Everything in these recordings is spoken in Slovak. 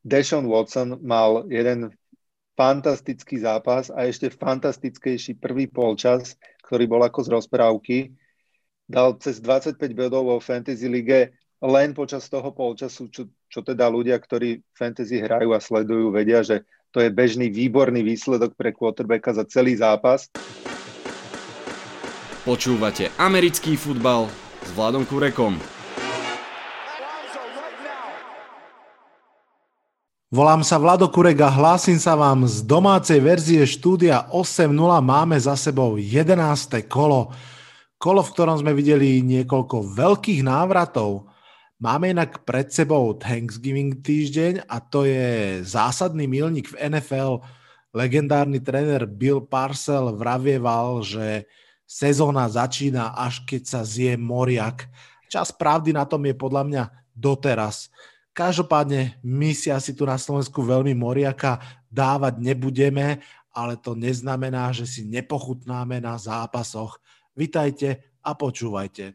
Deshaun Watson mal jeden fantastický zápas a ešte fantastickejší prvý polčas, ktorý bol ako z rozprávky. Dal cez 25 bodov vo Fantasy Lige len počas toho polčasu, čo, čo teda ľudia, ktorí fantasy hrajú a sledujú, vedia, že to je bežný výborný výsledok pre quarterbacka za celý zápas. Počúvate americký futbal s Vladom Kurekom. Volám sa Vlado Kurek a hlásim sa vám z domácej verzie štúdia 8.0. Máme za sebou 11. kolo. Kolo, v ktorom sme videli niekoľko veľkých návratov. Máme inak pred sebou Thanksgiving týždeň a to je zásadný milník v NFL. Legendárny tréner Bill Parcell vravieval, že sezóna začína až keď sa zje moriak. Čas pravdy na tom je podľa mňa doteraz. Každopádne my si asi tu na Slovensku veľmi moriaka dávať nebudeme, ale to neznamená, že si nepochutnáme na zápasoch. Vitajte a počúvajte.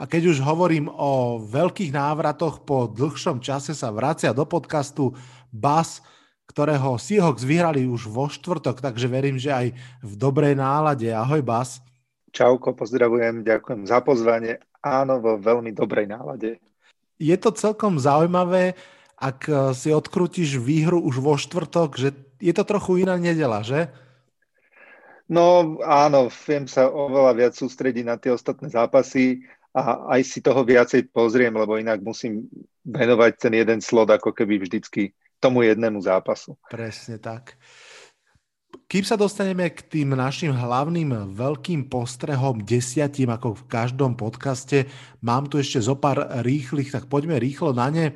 A keď už hovorím o veľkých návratoch, po dlhšom čase sa vracia do podcastu Bas, ktorého Seahawks vyhrali už vo štvrtok, takže verím, že aj v dobrej nálade. Ahoj Bas. Čauko, pozdravujem, ďakujem za pozvanie Áno, vo veľmi dobrej nálade. Je to celkom zaujímavé, ak eh, si odkrútiš výhru už vo štvrtok, že je to trochu iná nedela, že? No áno, viem sa oveľa viac sústrediť na tie ostatné zápasy a aj si toho viacej pozriem, lebo inak musím venovať ten jeden slot ako keby vždycky tomu jednému zápasu. Presne tak. Kým sa dostaneme k tým našim hlavným veľkým postrehom desiatim, ako v každom podcaste, mám tu ešte zo pár rýchlych, tak poďme rýchlo na ne.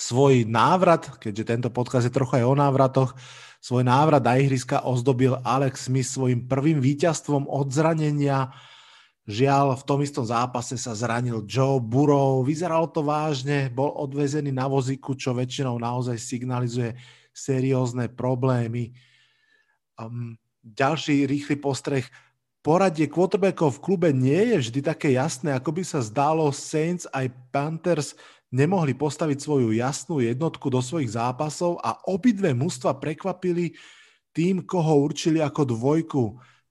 Svoj návrat, keďže tento podcast je trochu aj o návratoch, svoj návrat na ihriska ozdobil Alex Smith svojim prvým víťazstvom od zranenia. Žiaľ, v tom istom zápase sa zranil Joe Burrow. Vyzeralo to vážne, bol odvezený na vozíku, čo väčšinou naozaj signalizuje seriózne problémy Um, ďalší rýchly postreh. Poradie quarterbackov v klube nie je vždy také jasné, ako by sa zdalo. Saints aj Panthers nemohli postaviť svoju jasnú jednotku do svojich zápasov a obidve mužstva prekvapili tým, koho určili ako dvojku.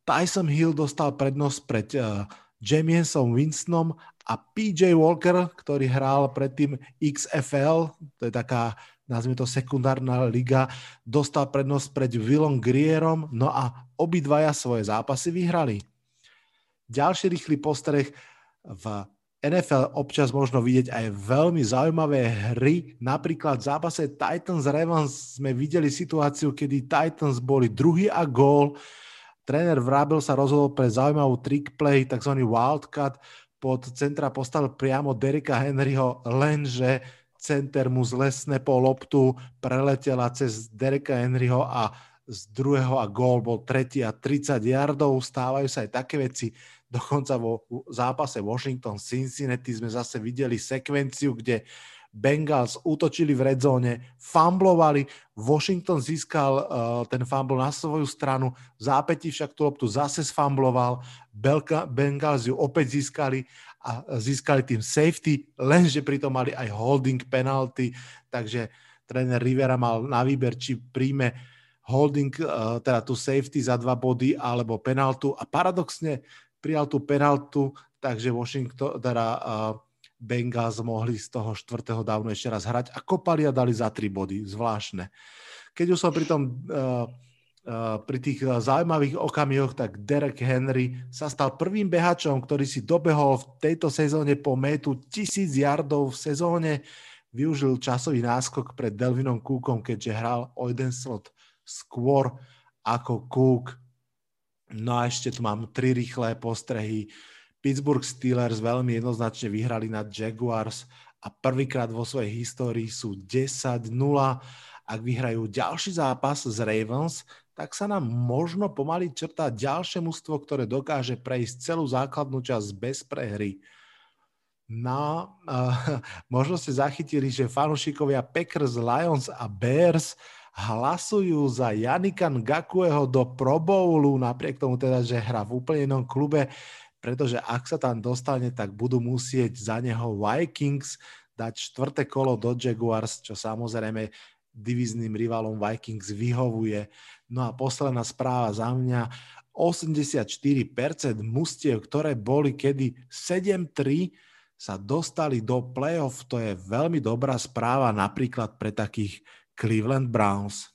Tyson Hill dostal prednosť pred uh, Jamiesom Winstonom a PJ Walker, ktorý hral predtým XFL, to je taká nazvime to sekundárna liga, dostal prednosť pred Willom Grierom, no a obidvaja svoje zápasy vyhrali. Ďalší rýchly postreh v NFL občas možno vidieť aj veľmi zaujímavé hry. Napríklad v zápase Titans Ravens sme videli situáciu, kedy Titans boli druhý a gól. Tréner Vrabel sa rozhodol pre zaujímavú trick play, tzv. wildcat. Pod centra postavil priamo Derika Henryho, lenže center mu zle snepol loptu, preletela cez Dereka Henryho a z druhého a gól bol tretí a 30 yardov. Stávajú sa aj také veci. Dokonca vo zápase Washington-Cincinnati sme zase videli sekvenciu, kde Bengals útočili v redzóne, fumblovali, Washington získal uh, ten fumble na svoju stranu, v zápäti však tú loptu zase sfumbloval, Bengals ju opäť získali a získali tým safety, lenže pritom mali aj holding penalty, takže tréner Rivera mal na výber, či príjme holding, uh, teda tú safety za dva body alebo penaltu a paradoxne prijal tú penaltu, takže Washington, teda uh, Bengals mohli z toho štvrtého dávnu ešte raz hrať a kopali a dali za tri body. Zvláštne. Keď už som pri tom uh, pri tých zaujímavých okamihoch, tak Derek Henry sa stal prvým behačom, ktorý si dobehol v tejto sezóne po métu tisíc yardov v sezóne. Využil časový náskok pred Delvinom Cookom, keďže hral o jeden slot skôr ako Cook. No a ešte tu mám tri rýchle postrehy. Pittsburgh Steelers veľmi jednoznačne vyhrali nad Jaguars a prvýkrát vo svojej histórii sú 10-0. Ak vyhrajú ďalší zápas z Ravens, tak sa nám možno pomaly črtá ďalšie mužstvo, ktoré dokáže prejsť celú základnú časť bez prehry. No, uh, možno ste zachytili, že fanúšikovia Packers, Lions a Bears hlasujú za Janika Ngakueho do Pro Bowlu, napriek tomu teda, že hrá v úplne inom klube. pretože ak sa tam dostane, tak budú musieť za neho Vikings dať štvrté kolo do Jaguars, čo samozrejme divizným rivalom Vikings vyhovuje. No a posledná správa za mňa. 84% mustiev, ktoré boli kedy 7-3, sa dostali do playoff. To je veľmi dobrá správa napríklad pre takých Cleveland Browns.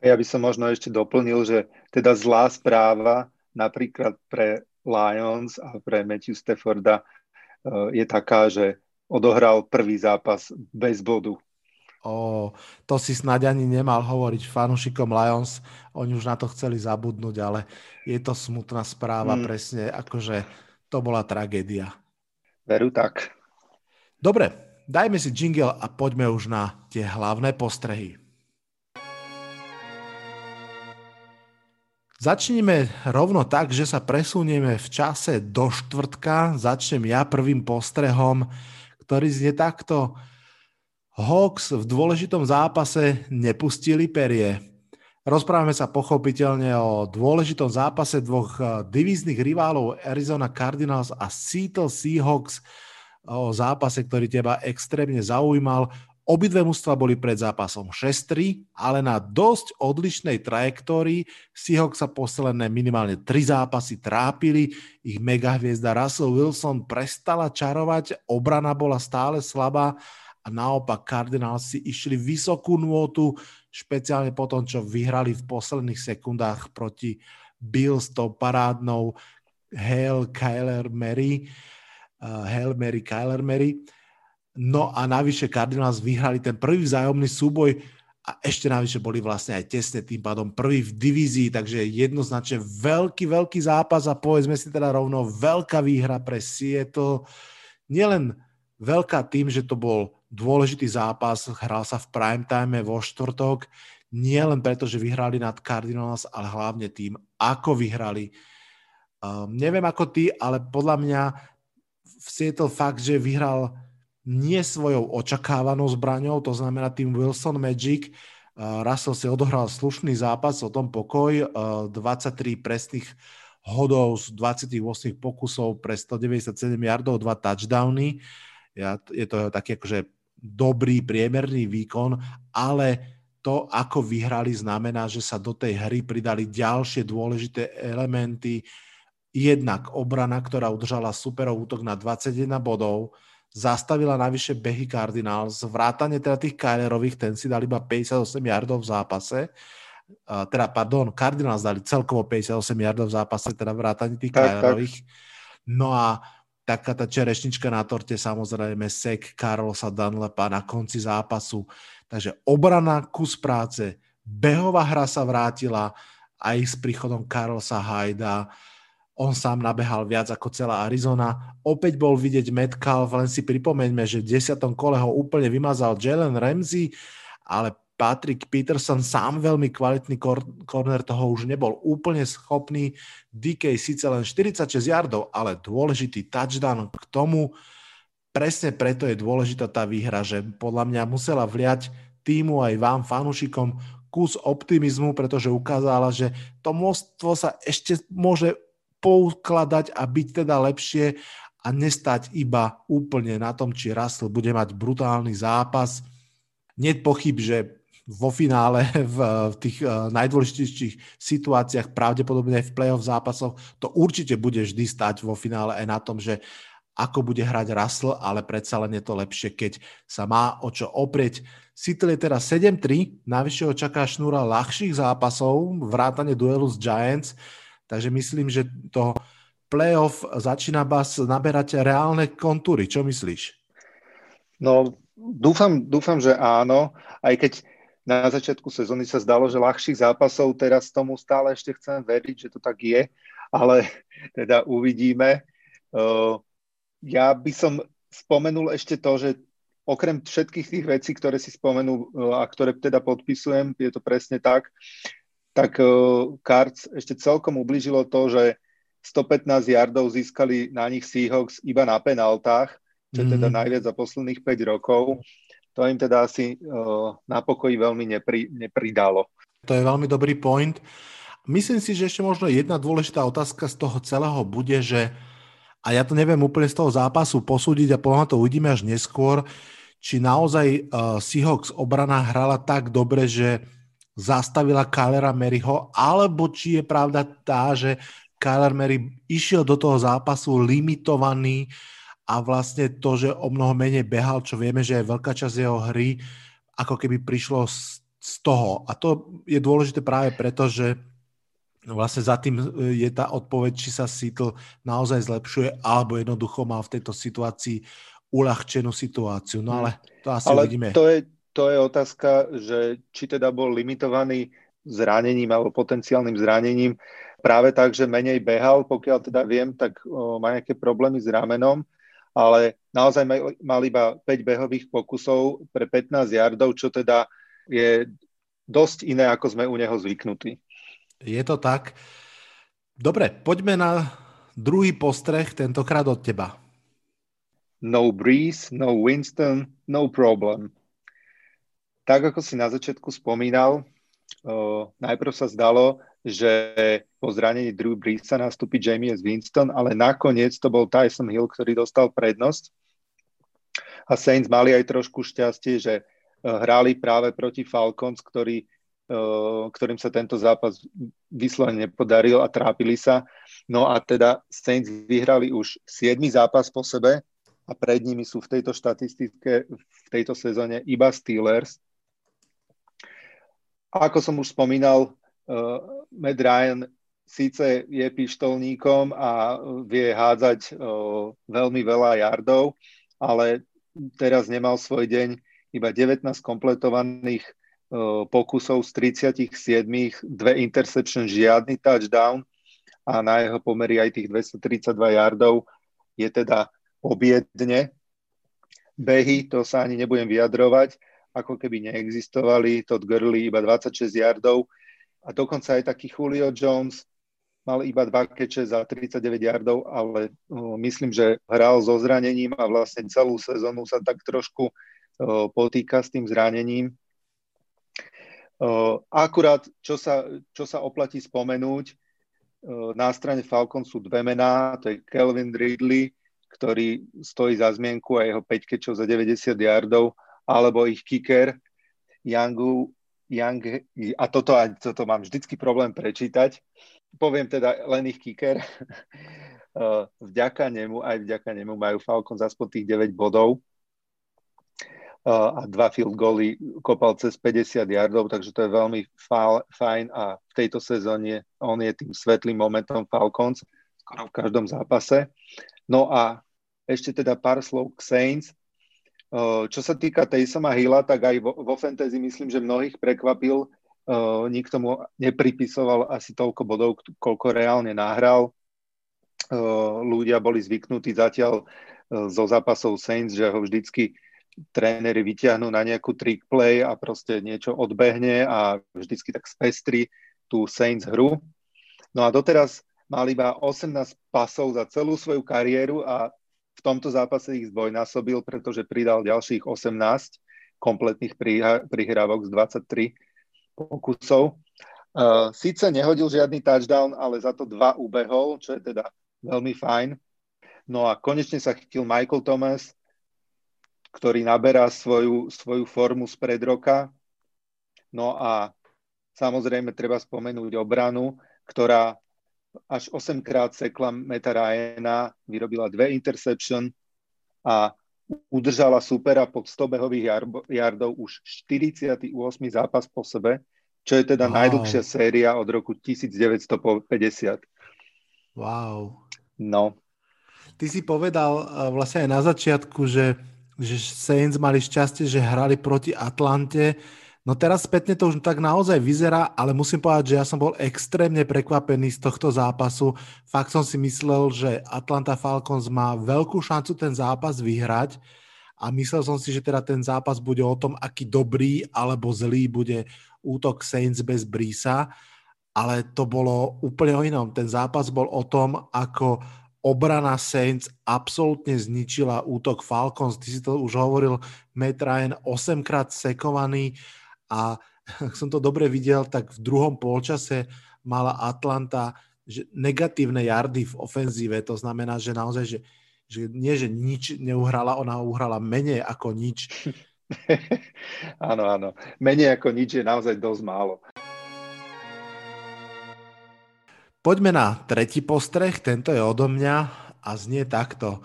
Ja by som možno ešte doplnil, že teda zlá správa napríklad pre Lions a pre Matthew Stafforda eh, je taká, že odohral prvý zápas bez bodu. O, to si snáď ani nemal hovoriť fanúšikom Lions, oni už na to chceli zabudnúť, ale je to smutná správa, mm. presne, akože to bola tragédia. Veru tak. Dobre, dajme si jingle a poďme už na tie hlavné postrehy. Začneme rovno tak, že sa presunieme v čase do štvrtka. Začnem ja prvým postrehom, ktorý znie takto. Hawks v dôležitom zápase nepustili perie. Rozprávame sa pochopiteľne o dôležitom zápase dvoch eh, divíznych riválov Arizona Cardinals a Seattle Seahawks, o zápase, ktorý teba extrémne zaujímal. Obidve mužstva boli pred zápasom 6-3, ale na dosť odlišnej trajektórii Seahawks sa posledné minimálne 3 zápasy trápili, ich megahviezda Russell Wilson prestala čarovať, obrana bola stále slabá a naopak Cardinals si išli vysokú nôtu, špeciálne po tom, čo vyhrali v posledných sekundách proti Bills tou parádnou Hail Kyler Mary, uh, Hail Mary Kyler Mary. No a navyše Cardinals vyhrali ten prvý vzájomný súboj a ešte navyše boli vlastne aj tesne tým pádom prvý v divízii, takže jednoznačne veľký, veľký zápas a povedzme si teda rovno veľká výhra pre Seattle. Nielen veľká tým, že to bol dôležitý zápas, hral sa v prime time vo štvrtok, nie len preto, že vyhrali nad Cardinals, ale hlavne tým, ako vyhrali. Um, neviem ako ty, ale podľa mňa v Seattle fakt, že vyhral nie svojou očakávanou zbraňou, to znamená tým Wilson Magic. Russell si odohral slušný zápas, o tom pokoj, 23 presných hodov z 28 pokusov pre 197 yardov, dva touchdowny. Ja, je to taký akože dobrý priemerný výkon, ale to, ako vyhrali, znamená, že sa do tej hry pridali ďalšie dôležité elementy. Jednak obrana, ktorá udržala superov útok na 21 bodov, zastavila navyše behy Cardinals, vrátane teda tých Kylerových, ten si dal iba 58 yardov v zápase, teda, pardon, Cardinals dali celkovo 58 yardov v zápase, teda vrátane tých tak, Kylerových. No a taká tá čerešnička na torte, samozrejme sek Carlosa Dunlapa na konci zápasu. Takže obrana, kus práce, behová hra sa vrátila aj s príchodom Carlosa Hajda, on sám nabehal viac ako celá Arizona. Opäť bol vidieť Metcalf, len si pripomeňme, že v desiatom kole ho úplne vymazal Jalen Ramsey, ale Patrick Peterson, sám veľmi kvalitný corner, toho už nebol úplne schopný. DK síce len 46 yardov, ale dôležitý touchdown k tomu. Presne preto je dôležitá tá výhra, že podľa mňa musela vliať týmu aj vám, fanúšikom, kus optimizmu, pretože ukázala, že to môctvo sa ešte môže poukladať a byť teda lepšie a nestať iba úplne na tom, či Russell bude mať brutálny zápas. Nie pochyb, že vo finále, v, tých uh, najdôležitejších situáciách, pravdepodobne v playoff zápasoch, to určite bude vždy stať vo finále aj na tom, že ako bude hrať Russell, ale predsa len je to lepšie, keď sa má o čo oprieť. Seattle je teda 7-3, najvyššie ho čaká šnúra ľahších zápasov, vrátane duelu s Giants, Takže myslím, že to playoff začína vás naberať reálne kontúry. Čo myslíš? No, dúfam, dúfam, že áno, aj keď na začiatku sezóny sa zdalo, že ľahších zápasov, teraz tomu stále ešte chcem veriť, že to tak je, ale teda uvidíme. Ja by som spomenul ešte to, že okrem všetkých tých vecí, ktoré si spomenul a ktoré teda podpisujem, je to presne tak, tak Cards ešte celkom ubližilo to, že 115 yardov získali na nich Seahawks iba na penaltách, čo mm. teda mhm. najviac za posledných 5 rokov. To im teda asi uh, na pokoji veľmi nepri, nepridalo. To je veľmi dobrý point. myslím si, že ešte možno jedna dôležitá otázka z toho celého bude, že a ja to neviem úplne z toho zápasu posúdiť a podľa to uvidíme až neskôr, či naozaj uh, Seahawks obrana hrala tak dobre, že zastavila Kylera Maryho, alebo či je pravda tá, že Kyler Mary išiel do toho zápasu limitovaný a vlastne to, že o mnoho menej behal, čo vieme, že je veľká časť jeho hry, ako keby prišlo z, z toho. A to je dôležité práve preto, že vlastne za tým je tá odpoveď, či sa Seattle naozaj zlepšuje, alebo jednoducho má v tejto situácii uľahčenú situáciu. No ale to asi ale uvidíme. To je, to je otázka, že či teda bol limitovaný zranením alebo potenciálnym zranením práve tak, že menej behal, pokiaľ teda viem, tak o, má nejaké problémy s ramenom, ale naozaj mal, iba 5 behových pokusov pre 15 yardov, čo teda je dosť iné, ako sme u neho zvyknutí. Je to tak. Dobre, poďme na druhý postreh, tentokrát od teba. No Breeze, no Winston, no problem. Tak ako si na začiatku spomínal, o, najprv sa zdalo, že po zranení Drew Breesa nastúpi Jamies Winston, ale nakoniec to bol Tyson Hill, ktorý dostal prednosť. A Saints mali aj trošku šťastie, že hrali práve proti Falcons, ktorý Eh, ktorým sa tento zápas vyslovene nepodaril a trápili sa. No a teda Saints vyhrali už 7 zápas po sebe a pred nimi sú v tejto štatistike v tejto sezóne iba Steelers. Ako som už spomínal, uh, Matt Ryan síce je pištolníkom a vie hádzať veľmi veľa yardov, ale teraz nemal svoj deň. Iba 19 kompletovaných pokusov z 37, dve interception, žiadny touchdown. A na jeho pomery aj tých 232 yardov je teda obiedne. Behy, to sa ani nebudem vyjadrovať, ako keby neexistovali, Todd Gurley iba 26 yardov a dokonca aj taký Julio Jones mal iba dva keče za 39 yardov, ale myslím, že hral so zranením a vlastne celú sezónu sa tak trošku potýka s tým zranením. Akurát, čo sa, čo sa oplatí spomenúť, na strane Falcon sú dve mená, to je Kelvin Ridley, ktorý stojí za zmienku a jeho 5 kečov za 90 yardov, alebo ich kicker Youngu, Young, a toto, a toto mám vždycky problém prečítať. Poviem teda len ich kicker. Vďaka nemu, aj vďaka nemu majú Falcon aspoň tých 9 bodov a dva field goly kopal cez 50 yardov, takže to je veľmi fajn a v tejto sezóne on je tým svetlým momentom Falcons skoro v každom zápase. No a ešte teda pár slov k Saints. Čo sa týka Taysoma Hilla, tak aj vo, vo fantasy myslím, že mnohých prekvapil. Nikto mu nepripisoval asi toľko bodov, koľko reálne nahral. Ľudia boli zvyknutí zatiaľ zo zápasov Saints, že ho vždycky tréneri vyťahnú na nejakú trick play a proste niečo odbehne a vždycky tak spestri tú Saints hru. No a doteraz mal iba 18 pasov za celú svoju kariéru a v tomto zápase ich zdvojnásobil, pretože pridal ďalších 18 kompletných prihrávok z 23 pokusov. Uh, Sice nehodil žiadny touchdown, ale za to dva ubehol, čo je teda veľmi fajn. No a konečne sa chytil Michael Thomas, ktorý naberá svoju, svoju formu spred roka. No a samozrejme treba spomenúť obranu, ktorá až 8 krát sekla Meta Ryana, vyrobila dve interception a udržala supera pod 100 behových yardov už 48. zápas po sebe, čo je teda wow. najdlhšia séria od roku 1950. Wow. No. Ty si povedal eh, vlastne aj na začiatku, že že Saints mali šťastie, že hrali proti Atlante. No teraz spätne to už tak naozaj vyzerá, ale musím povedať, že ja som bol extrémne prekvapený z tohto zápasu. Fakt som si myslel, že Atlanta Falcons má veľkú šancu ten zápas vyhrať a myslel som si, že teda ten zápas bude o tom, aký dobrý alebo zlý bude útok Saints bez Brisa, ale to bolo úplne o inom. Ten zápas bol o tom, ako obrana Saints absolútne zničila útok Falcons. Ty si to už hovoril, Matt Ryan 8 krát sekovaný a ak som to dobre videl, tak v druhom polčase mala Atlanta že negatívne jardy v ofenzíve, to znamená, že naozaj, že, že nie, že nič neuhrala, ona uhrala menej ako nič. áno, áno. Menej ako nič je naozaj dosť málo. Poďme na tretí postreh, tento je odo mňa a znie takto.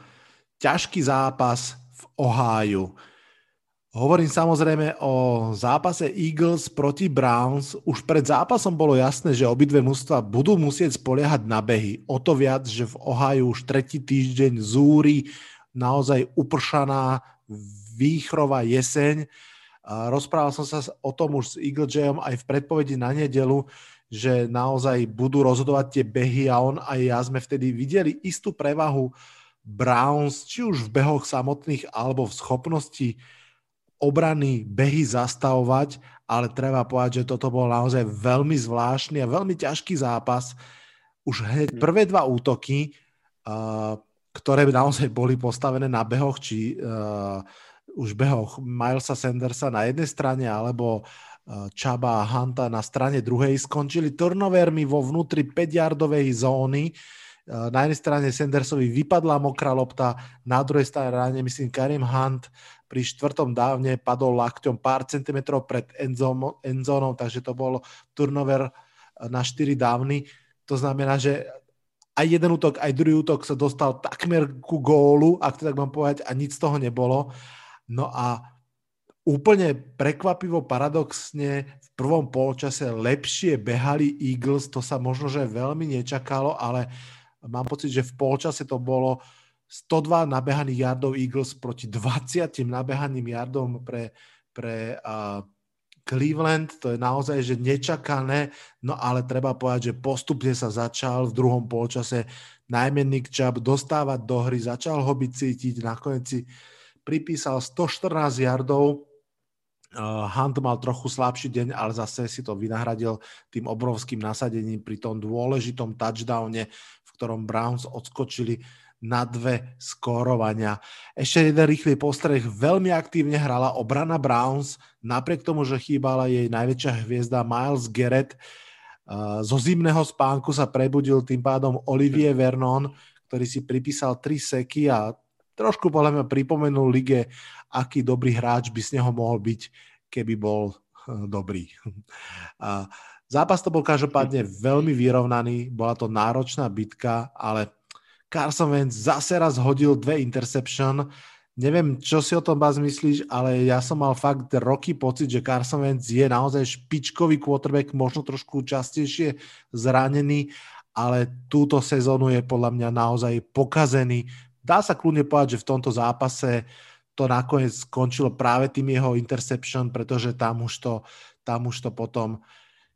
Ťažký zápas v Oháju. Hovorím samozrejme o zápase Eagles proti Browns. Už pred zápasom bolo jasné, že obidve mužstva budú musieť spoliehať na behy. O to viac, že v Ohio už tretí týždeň zúri naozaj upršaná výchrová jeseň. Rozprával som sa o tom už s Eagle Jayom aj v predpovedi na nedelu, že naozaj budú rozhodovať tie behy a on aj ja sme vtedy videli istú prevahu Browns, či už v behoch samotných alebo v schopnosti obrany behy zastavovať, ale treba povedať, že toto bol naozaj veľmi zvláštny a veľmi ťažký zápas. Už hneď mm. prvé dva útoky, uh, ktoré naozaj boli postavené na behoch, či uh, už behoch Milesa Sandersa na jednej strane, alebo uh, Chaba Hunta na strane druhej, skončili turnovermi vo vnútri 5-yardovej zóny. Uh, na jednej strane Sandersovi vypadla mokrá lopta, na druhej strane, myslím, Karim Hunt pri štvrtom dávne padol lakťom pár centimetrov pred endzónou, takže to bol turnover na 4 dávny. To znamená, že aj jeden útok, aj druhý útok sa dostal takmer ku gólu, ak to tak mám povedať, a nič z toho nebolo. No a úplne prekvapivo, paradoxne, v prvom polčase lepšie behali Eagles, to sa možno, že veľmi nečakalo, ale mám pocit, že v polčase to bolo 102 nabehaných yardov Eagles proti 20 nabehaným yardom pre, pre uh, Cleveland, to je naozaj že nečakané, no ale treba povedať, že postupne sa začal v druhom polčase najmä Nick Chubb dostávať do hry, začal ho byť cítiť, nakoniec si pripísal 114 yardov, Hunt mal trochu slabší deň, ale zase si to vynahradil tým obrovským nasadením pri tom dôležitom touchdowne, v ktorom Browns odskočili na dve skórovania. Ešte jeden rýchly postreh. Veľmi aktívne hrala obrana Browns, napriek tomu, že chýbala jej najväčšia hviezda Miles Garrett. Zo zimného spánku sa prebudil tým pádom Olivier Vernon, ktorý si pripísal tri seky a trošku podľa mňa pripomenul lige, aký dobrý hráč by z neho mohol byť, keby bol hm, dobrý. Zápas to bol každopádne veľmi vyrovnaný, bola to náročná bitka, ale Carson Wentz zase raz hodil dve interception. Neviem, čo si o tom Baz myslíš, ale ja som mal fakt roky pocit, že Carson Wentz je naozaj špičkový quarterback, možno trošku častejšie zranený, ale túto sezónu je podľa mňa naozaj pokazený. Dá sa kľudne povedať, že v tomto zápase to nakoniec skončilo práve tým jeho interception, pretože tam už to, tam už to potom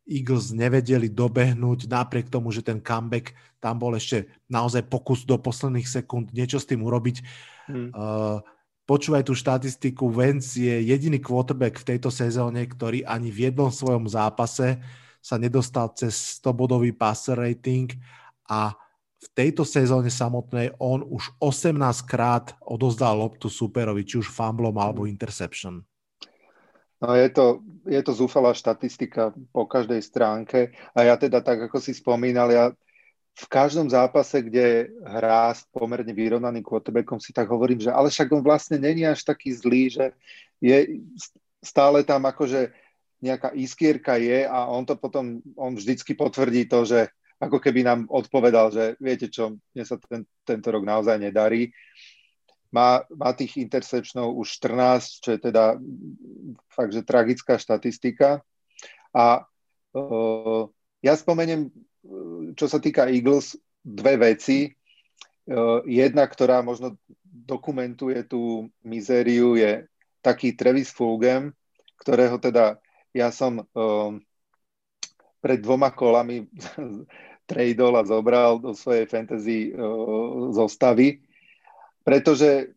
Eagles nevedeli dobehnúť, napriek tomu, že ten comeback tam bol ešte naozaj pokus do posledných sekúnd niečo s tým urobiť. Hmm. Uh, počúvaj tú štatistiku, Vance je jediný quarterback v tejto sezóne, ktorý ani v jednom svojom zápase sa nedostal cez 100-bodový passer rating a v tejto sezóne samotnej on už 18 krát odozdal loptu superovi, či už fumblom alebo hmm. interception. No je to, je to zúfalá štatistika po každej stránke. A ja teda tak, ako si spomínal, ja v každom zápase, kde hrá s pomerne vyrovnaným quarterbackom, si tak hovorím, že ale však on vlastne není až taký zlý, že je stále tam akože nejaká iskierka je a on to potom, on vždycky potvrdí to, že ako keby nám odpovedal, že viete čo, mne sa ten, tento rok naozaj nedarí má, má tých interceptionov už 14, čo je teda fakt, že tragická štatistika. A uh, ja spomeniem, čo sa týka Eagles, dve veci. Uh, jedna, ktorá možno dokumentuje tú mizériu, je taký Travis Fulgham, ktorého teda ja som uh, pred dvoma kolami tradol a zobral do svojej fantasy uh, zostavy pretože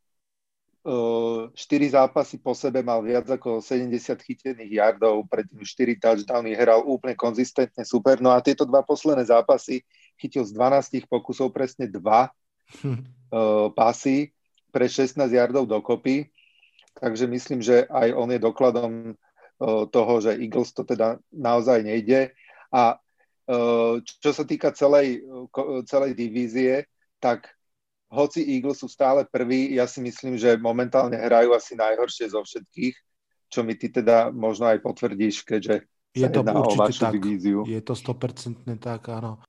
štyri zápasy po sebe mal viac ako 70 chytených yardov, predtým 4 touchdowny, hral úplne konzistentne super. No a tieto dva posledné zápasy chytil z 12 pokusov presne dva hm. pasy pre 16 yardov dokopy. Takže myslím, že aj on je dokladom toho, že Eagles to teda naozaj nejde. A čo sa týka celej, celej divízie, tak hoci Eagles sú stále prví, ja si myslím, že momentálne hrajú asi najhoršie zo všetkých, čo mi ty teda možno aj potvrdíš, keďže je to určite tak. Divíziu. Je to 100% tak, áno.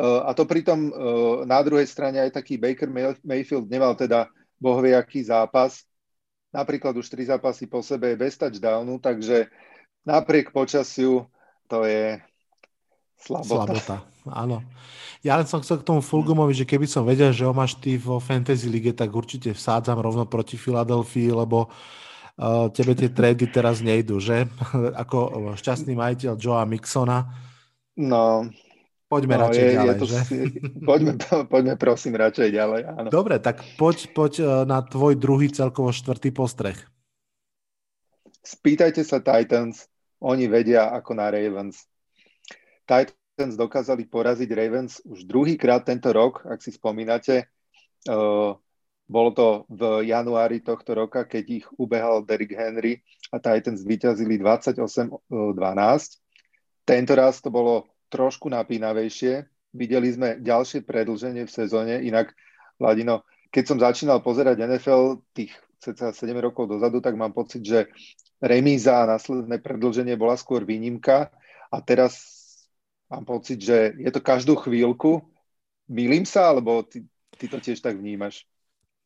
A to pritom na druhej strane aj taký Baker Mayfield nemal teda bohviaký zápas. Napríklad už tri zápasy po sebe bez touchdownu, takže napriek počasiu to je slabota. Slabota, áno. Ja len som chcel k tomu Fulgumovi, že keby som vedel, že ho máš ty vo Fantasy Lige, tak určite vsádzam rovno proti Filadelfii, lebo uh, tebe tie trady teraz nejdu, že? Ako šťastný majiteľ Joea Mixona. No, Poďme no, radšej je, ďalej, je to, že? Poďme, poďme prosím radšej ďalej. Áno. Dobre, tak poď, poď e, na tvoj druhý celkovo štvrtý postreh. Spýtajte sa Titans, oni vedia ako na Ravens. Titans dokázali poraziť Ravens už druhýkrát tento rok, ak si spomínate. Uh, bolo to v januári tohto roka, keď ich ubehal Derrick Henry a Titans vyťazili 28-12. Tento raz to bolo trošku napínavejšie. Videli sme ďalšie predlženie v sezóne, inak Vladino, keď som začínal pozerať NFL tých 7 rokov dozadu, tak mám pocit, že remíza a následné predlženie bola skôr výnimka a teraz Mám pocit, že je to každú chvíľku. Mýlim sa, alebo ty, ty to tiež tak vnímaš?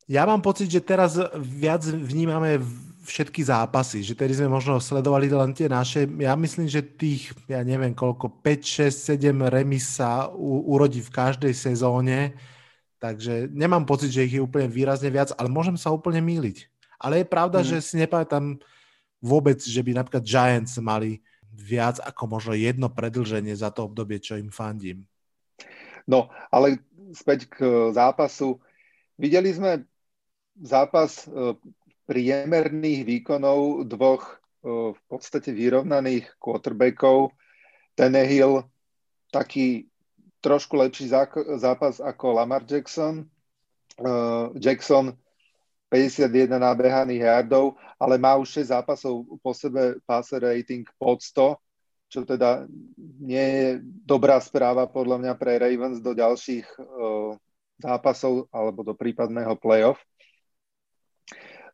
Ja mám pocit, že teraz viac vnímame všetky zápasy, že tedy sme možno sledovali len tie naše. Ja myslím, že tých, ja neviem koľko, 5, 6, 7 remis sa u, urodí v každej sezóne, takže nemám pocit, že ich je úplne výrazne viac, ale môžem sa úplne míliť. Ale je pravda, hmm. že si nepamätám vôbec, že by napríklad Giants mali viac ako možno jedno predlženie za to obdobie, čo im fandím. No, ale späť k zápasu. Videli sme zápas e, priemerných výkonov dvoch e, v podstate vyrovnaných quarterbackov. Tenehill taký trošku lepší zápas ako Lamar Jackson. E, Jackson 51 nabehaných yardov, ale má už 6 zápasov po sebe passer rating pod 100, čo teda nie je dobrá správa podľa mňa pre Ravens do ďalších uh, zápasov alebo do prípadného playoff.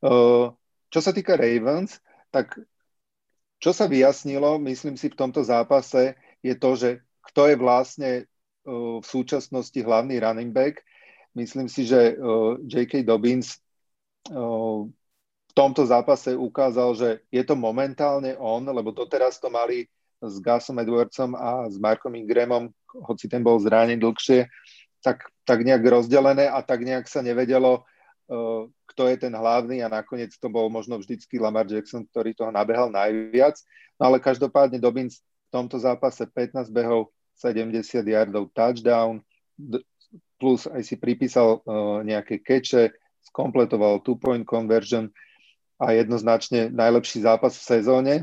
Uh, čo sa týka Ravens, tak čo sa vyjasnilo, myslím si, v tomto zápase, je to, že kto je vlastne uh, v súčasnosti hlavný running back. Myslím si, že J.K. Dobbins v tomto zápase ukázal, že je to momentálne on, lebo doteraz to mali s Gasom Edwardsom a s Markom Ingramom, hoci ten bol zranený dlhšie, tak, tak nejak rozdelené a tak nejak sa nevedelo, kto je ten hlavný a nakoniec to bol možno vždycky Lamar Jackson, ktorý toho nabehal najviac. No ale každopádne Dobbins v tomto zápase 15 behov, 70 yardov touchdown, plus aj si pripísal nejaké keče, skompletoval two-point conversion a jednoznačne najlepší zápas v sezóne.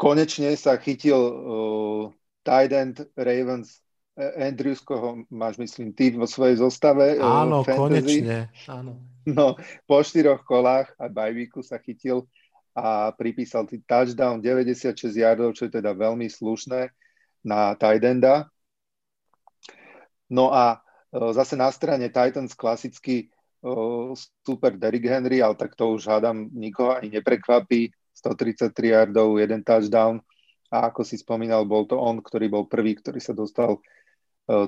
Konečne sa chytil uh, tight end Ravens Andrews, koho máš, myslím, ty vo svojej zostave. Uh, áno, fantasy. konečne. Áno. No, po štyroch kolách a bajvíku sa chytil a pripísal ty touchdown 96 yardov, čo je teda veľmi slušné na tight enda. No a uh, zase na strane Titans klasicky super Derrick Henry, ale tak to už hádam nikoho ani neprekvapí. 133 yardov, jeden touchdown a ako si spomínal, bol to on, ktorý bol prvý, ktorý sa dostal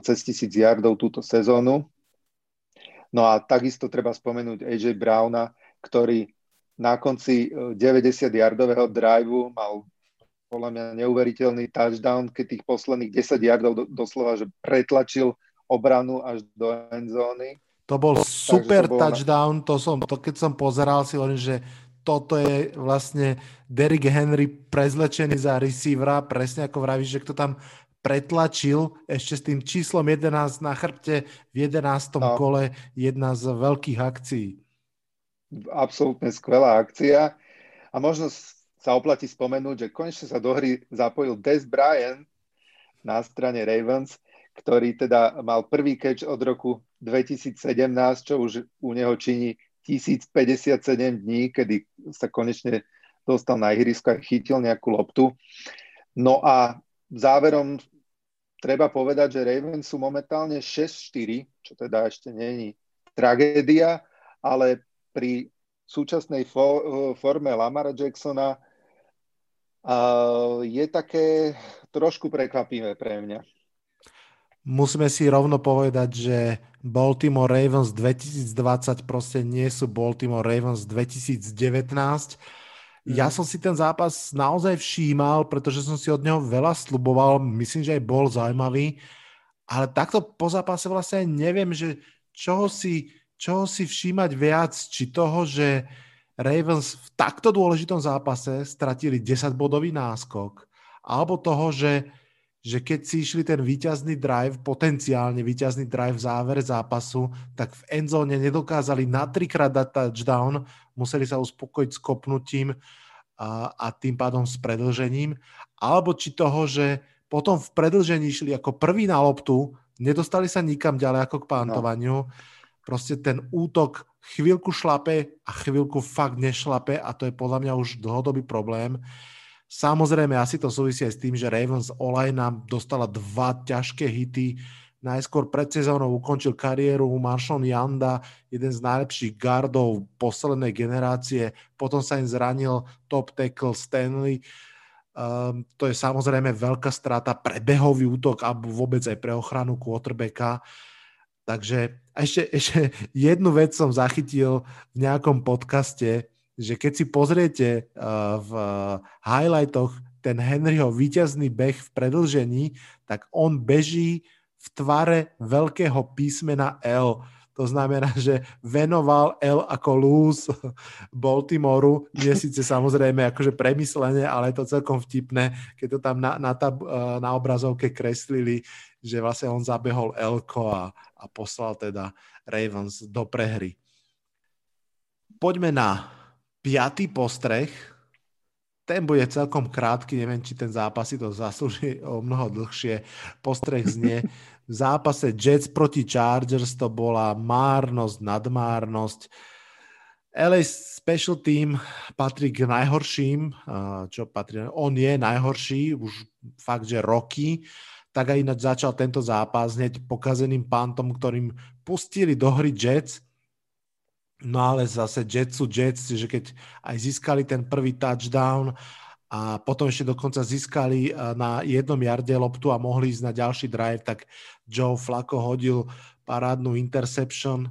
cez tisíc yardov túto sezónu. No a takisto treba spomenúť AJ Browna, ktorý na konci 90 yardového driveu mal podľa mňa neuveriteľný touchdown, keď tých posledných 10 yardov do, doslova, že pretlačil obranu až do endzóny to bol super to touchdown, to som, to keď som pozeral si hovorím, že toto je vlastne Derrick Henry prezlečený za receivera, presne ako vravíš, že kto tam pretlačil ešte s tým číslom 11 na chrbte v 11. No. kole jedna z veľkých akcií. Absolútne skvelá akcia a možno sa oplatí spomenúť, že konečne sa do hry zapojil Des Bryant na strane Ravens, ktorý teda mal prvý catch od roku 2017, čo už u neho činí 1057 dní, kedy sa konečne dostal na ihrisko a chytil nejakú loptu. No a záverom treba povedať, že Ravens sú momentálne 6-4, čo teda ešte není tragédia, ale pri súčasnej fo- forme Lamara Jacksona je také trošku prekvapivé pre mňa. Musíme si rovno povedať, že Baltimore Ravens 2020 proste nie sú Baltimore Ravens 2019. Ja mhm. som si ten zápas naozaj všímal, pretože som si od neho veľa sluboval. Myslím, že aj bol zaujímavý. Ale takto po zápase vlastne neviem, že čoho si, čoho si všímať viac. Či toho, že Ravens v takto dôležitom zápase stratili 10-bodový náskok. Alebo toho, že že keď si išli ten výťazný drive, potenciálne výťazný drive v závere zápasu, tak v endzóne nedokázali na trikrát dať touchdown, museli sa uspokojiť s kopnutím a, a tým pádom s predlžením, alebo či toho, že potom v predlžení išli ako prvý na loptu, nedostali sa nikam ďalej ako k pántovaniu, no. proste ten útok chvíľku šlape a chvíľku fakt nešlape a to je podľa mňa už dlhodobý problém. Samozrejme, asi to súvisí aj s tým, že Ravens Olaj nám dostala dva ťažké hity. Najskôr pred sezónou ukončil kariéru Marshall Janda, jeden z najlepších gardov poslednej generácie. Potom sa im zranil top tackle Stanley. Um, to je samozrejme veľká strata pre behový útok a vôbec aj pre ochranu quarterbacka. Takže ešte, ešte jednu vec som zachytil v nejakom podcaste, že keď si pozriete uh, v highlightoch ten Henryho víťazný beh v predlžení, tak on beží v tvare veľkého písmena L. To znamená, že venoval L ako lose Baltimoru. Nie síce samozrejme akože premyslenie, ale je to celkom vtipné, keď to tam na, na, tab, na obrazovke kreslili, že vlastne on zabehol L a, a poslal teda Ravens do prehry. Poďme na piatý postreh, ten bude celkom krátky, neviem, či ten zápas si to zaslúži o mnoho dlhšie. Postreh znie, v zápase Jets proti Chargers to bola márnosť, nadmárnosť. LA Special Team patrí k najhorším, čo patrí, on je najhorší, už fakt, že roky, tak aj ináč začal tento zápas hneď pokazeným pantom, ktorým pustili do hry Jets No ale zase Jets sú Jets, že keď aj získali ten prvý touchdown a potom ešte dokonca získali eh, na jednom jarde loptu a mohli ísť na ďalší drive, tak Joe Flacco hodil parádnu interception.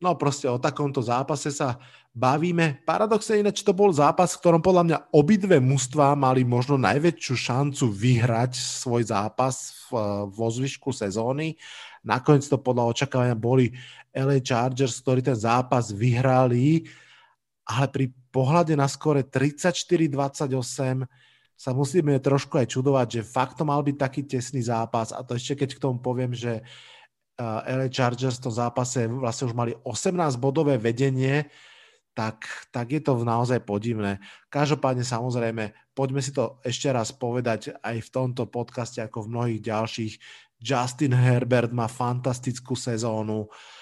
No proste o takomto zápase sa bavíme. Paradoxne ináč to bol zápas, v ktorom podľa mňa obidve mužstva mali možno najväčšiu šancu vyhrať svoj zápas v, eh, vo zvyšku sezóny. Nakoniec to podľa očakávania boli LA Chargers, ktorí ten zápas vyhrali, ale pri pohľade na skore 34-28 sa musíme trošku aj čudovať, že fakt to mal byť taký tesný zápas a to ešte keď k tomu poviem, že LA Chargers v tom zápase vlastne už mali 18-bodové vedenie, tak, tak je to naozaj podivné. Každopádne samozrejme, poďme si to ešte raz povedať aj v tomto podcaste ako v mnohých ďalších. Justin Herbert má fantastickú sezónu. Uh,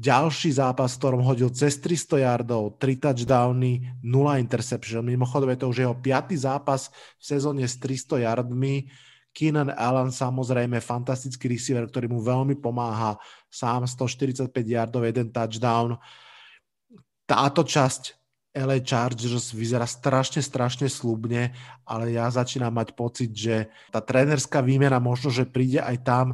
ďalší zápas, v ktorom hodil cez 300 yardov, 3 touchdowny, 0 interception. Mimochodom je to už jeho piatý zápas v sezóne s 300 yardmi. Keenan Allen samozrejme fantastický receiver, ktorý mu veľmi pomáha. Sám 145 yardov, jeden touchdown. Táto časť LA Chargers vyzerá strašne, strašne slubne, ale ja začínam mať pocit, že tá trénerská výmena možno, že príde aj tam,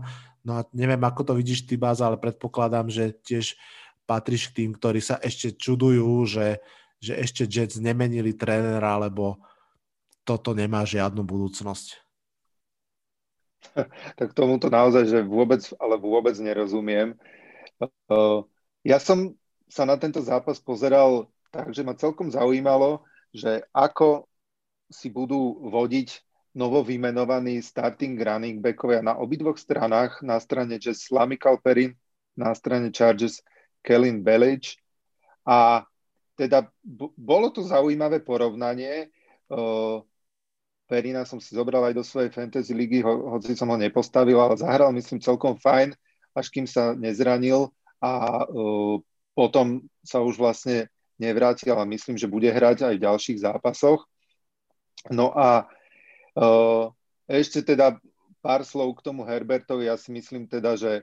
No a neviem, ako to vidíš ty, Báz, ale predpokladám, že tiež patríš k tým, ktorí sa ešte čudujú, že, že ešte Jets nemenili trénera, lebo toto nemá žiadnu budúcnosť. Tak tomuto naozaj, že vôbec, ale vôbec nerozumiem. Ja som sa na tento zápas pozeral tak, že ma celkom zaujímalo, že ako si budú vodiť novo vymenovaní starting running backovia na obidvoch stranách, na strane Jets Slamy Kalperin, na strane Chargers Kellen Belič. A teda bolo to zaujímavé porovnanie. Uh, Perina som si zobral aj do svojej fantasy ligy, ho, hoci som ho nepostavil, ale zahral myslím celkom fajn, až kým sa nezranil a uh, potom sa už vlastne nevrátil, ale myslím, že bude hrať aj v ďalších zápasoch. No a ešte teda pár slov k tomu Herbertovi. Ja si myslím teda, že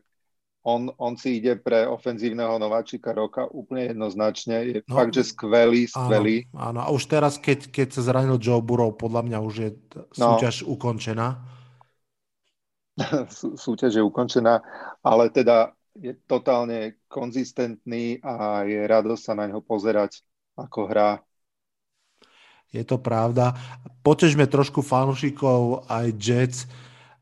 on, on si ide pre ofenzívneho nováčika roka úplne jednoznačne. Je no, fakt, že skvelý, skvelý. Áno, áno. a už teraz, keď, keď sa zranil Joe Burrow, podľa mňa už je no. súťaž no. ukončená. súťaž je ukončená, ale teda je totálne konzistentný a je radosť sa na neho pozerať, ako hrá. Je to pravda. Potežme trošku fanúšikov aj Jets.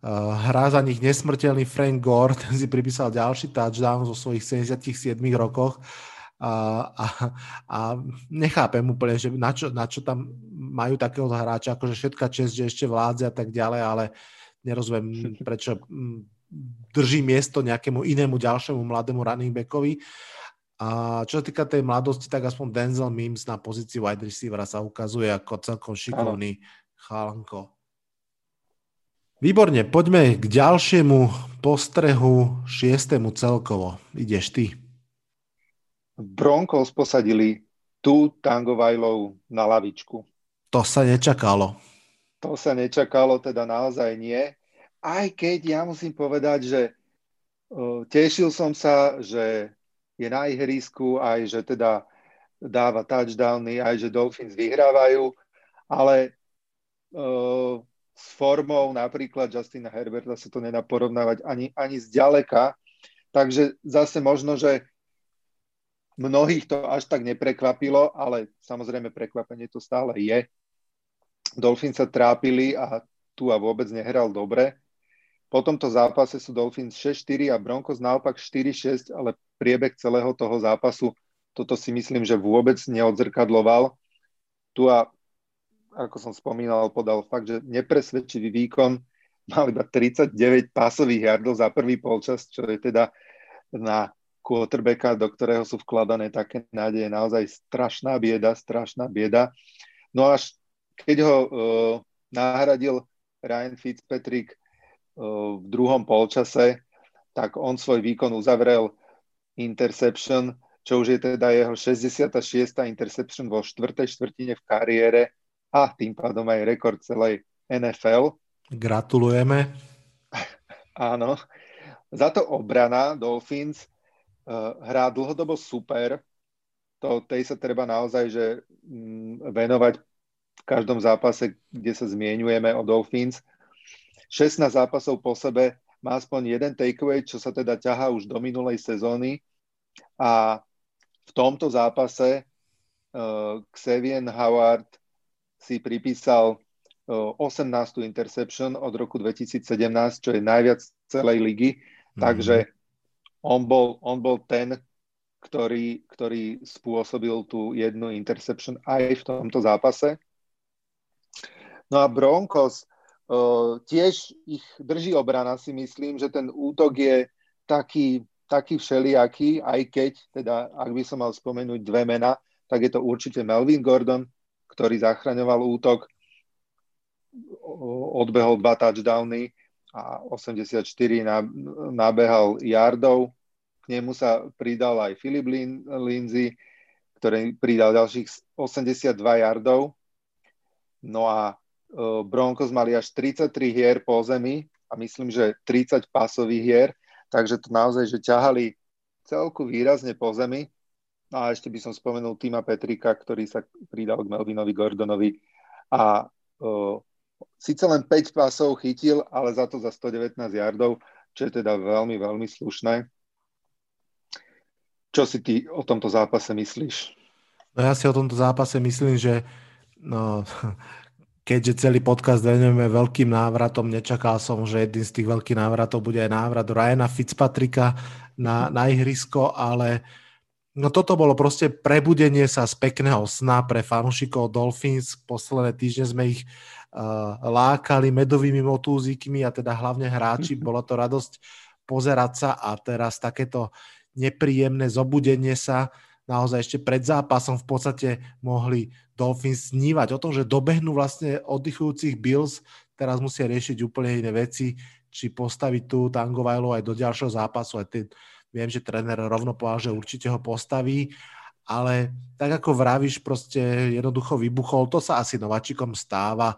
Uh, hrá za nich nesmrteľný Frank Gore, ten si pripísal ďalší touchdown zo svojich 77 rokoch. A, a, a nechápem úplne, že na čo, na čo tam majú takého hráča, akože všetká čest, že ešte vládze a tak ďalej, ale nerozumiem, prečo drží miesto nejakému inému ďalšiemu mladému running backovi. A čo sa týka tej mladosti, tak aspoň Denzel Mims na pozícii wide receivera sa ukazuje ako celkom šikovný chalanko. Výborne, poďme k ďalšiemu postrehu, šiestému celkovo. Ideš ty. Broncos posadili tú Tangovajlov na lavičku. To sa nečakalo. To sa nečakalo, teda naozaj nie aj keď ja musím povedať, že tešil som sa, že je na ihrisku, aj že teda dáva touchdowny, aj že Dolphins vyhrávajú, ale uh, s formou napríklad Justina Herberta sa to nedá porovnávať ani, ani zďaleka. Takže zase možno, že mnohých to až tak neprekvapilo, ale samozrejme prekvapenie to stále je. Dolphins sa trápili a tu a vôbec nehral dobre. Po tomto zápase sú Dolphins 6-4 a Broncos naopak 4-6, ale priebeh celého toho zápasu toto si myslím, že vôbec neodzrkadloval. Tu a ako som spomínal, podal fakt, že nepresvedčivý výkon. Mal iba 39 pásových jardov za prvý polčas, čo je teda na quarterbacka, do ktorého sú vkladané také nádeje. Naozaj strašná bieda, strašná bieda. No až keď ho uh, nahradil Ryan Fitzpatrick, v druhom polčase, tak on svoj výkon uzavrel interception, čo už je teda jeho 66. interception vo štvrtej štvrtine v kariére a tým pádom aj rekord celej NFL. Gratulujeme. Áno. Za to obrana Dolphins uh, hrá dlhodobo super. To, tej sa treba naozaj že, mm, venovať v každom zápase, kde sa zmienujeme o Dolphins. 16 zápasov po sebe má aspoň jeden takeaway, čo sa teda ťahá už do minulej sezóny a v tomto zápase uh, Xavier Howard si pripísal uh, 18. interception od roku 2017, čo je najviac celej ligy, mm-hmm. takže on bol, on bol ten, ktorý, ktorý spôsobil tú jednu interception aj v tomto zápase. No a Broncos tiež ich drží obrana, si myslím, že ten útok je taký, taký všelijaký, aj keď, teda ak by som mal spomenúť dve mena, tak je to určite Melvin Gordon, ktorý zachraňoval útok, odbehol dva touchdowny a 84 nabehal yardov. K nemu sa pridal aj Filip Lindsay, ktorý pridal ďalších 82 yardov. No a Broncos mali až 33 hier po zemi a myslím, že 30 pasových hier, takže to naozaj, že ťahali celku výrazne po zemi. No a ešte by som spomenul Tima Petrika, ktorý sa pridal k Melvinovi Gordonovi a uh, síce len 5 pasov chytil, ale za to za 119 yardov, čo je teda veľmi, veľmi slušné. Čo si ty o tomto zápase myslíš? No ja si o tomto zápase myslím, že no, keďže celý podcast venujeme veľkým návratom, nečakal som, že jedným z tých veľkých návratov bude aj návrat Ryana Fitzpatricka na, na ihrisko, ale no toto bolo proste prebudenie sa z pekného sna pre fanúšikov Dolphins. Posledné týždne sme ich uh, lákali medovými motúzikmi a teda hlavne hráči. Bolo to radosť pozerať sa a teraz takéto nepríjemné zobudenie sa naozaj ešte pred zápasom v podstate mohli Dolphins snívať o tom, že dobehnú vlastne oddychujúcich Bills, teraz musia riešiť úplne iné veci, či postaviť tú Tangovajlu aj do ďalšieho zápasu. Aj ten, viem, že tréner rovno povedal, že určite ho postaví, ale tak ako vravíš, proste jednoducho vybuchol, to sa asi nováčikom stáva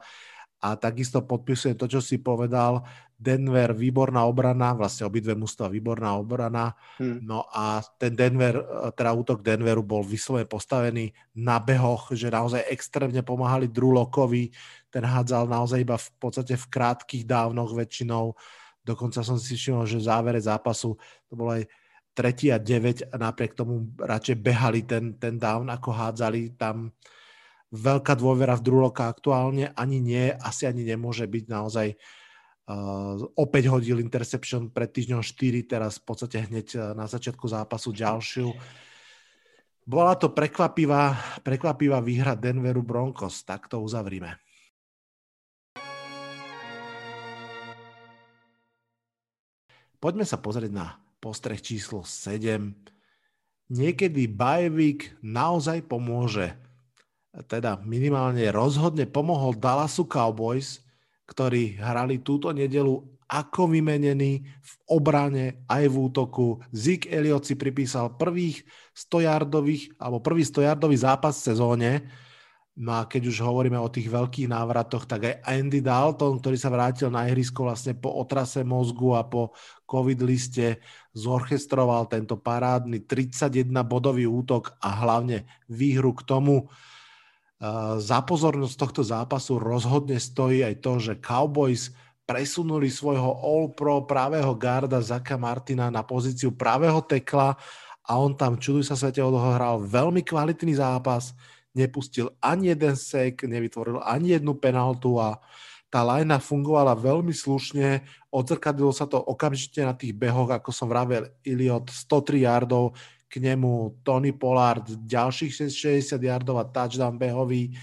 a takisto podpisujem to, čo si povedal, Denver, výborná obrana, vlastne obidve mústva, výborná obrana. Hmm. No a ten Denver, teda útok Denveru bol vyslovene postavený na behoch, že naozaj extrémne pomáhali Drulokovi, ten hádzal naozaj iba v podstate v krátkých dávnoch väčšinou. Dokonca som si všimol, že v závere zápasu to bolo aj tretí a 9 a napriek tomu radšej behali ten, ten down, ako hádzali tam veľká dôvera v Druloka aktuálne ani nie, asi ani nemôže byť naozaj Uh, opäť hodil interception pred týždňom 4, teraz v podstate hneď uh, na začiatku zápasu ďalšiu. Bola to prekvapivá, prekvapivá výhra Denveru Broncos, tak to uzavrime. Poďme sa pozrieť na postreh číslo 7. Niekedy bajevik naozaj pomôže. Teda minimálne rozhodne pomohol Dallasu Cowboys, ktorí hrali túto nedelu ako vymenení v obrane aj v útoku. Zik Elliot si pripísal prvých 100 yardových, alebo prvý 100 yardový zápas v sezóne. No a keď už hovoríme o tých veľkých návratoch, tak aj Andy Dalton, ktorý sa vrátil na ihrisko vlastne po otrase mozgu a po covid liste, zorchestroval tento parádny 31 bodový útok a hlavne výhru k tomu. Za pozornosť tohto zápasu rozhodne stojí aj to, že Cowboys presunuli svojho All-Pro právého garda Zaka Martina na pozíciu právého tekla a on tam, čuduj sa svete, odohral veľmi kvalitný zápas, nepustil ani jeden sek, nevytvoril ani jednu penaltu a tá lajna fungovala veľmi slušne, odzrkadilo sa to okamžite na tých behoch, ako som vravel, Iliot 103 yardov, k nemu Tony Pollard ďalších 60 yardov a touchdown behový.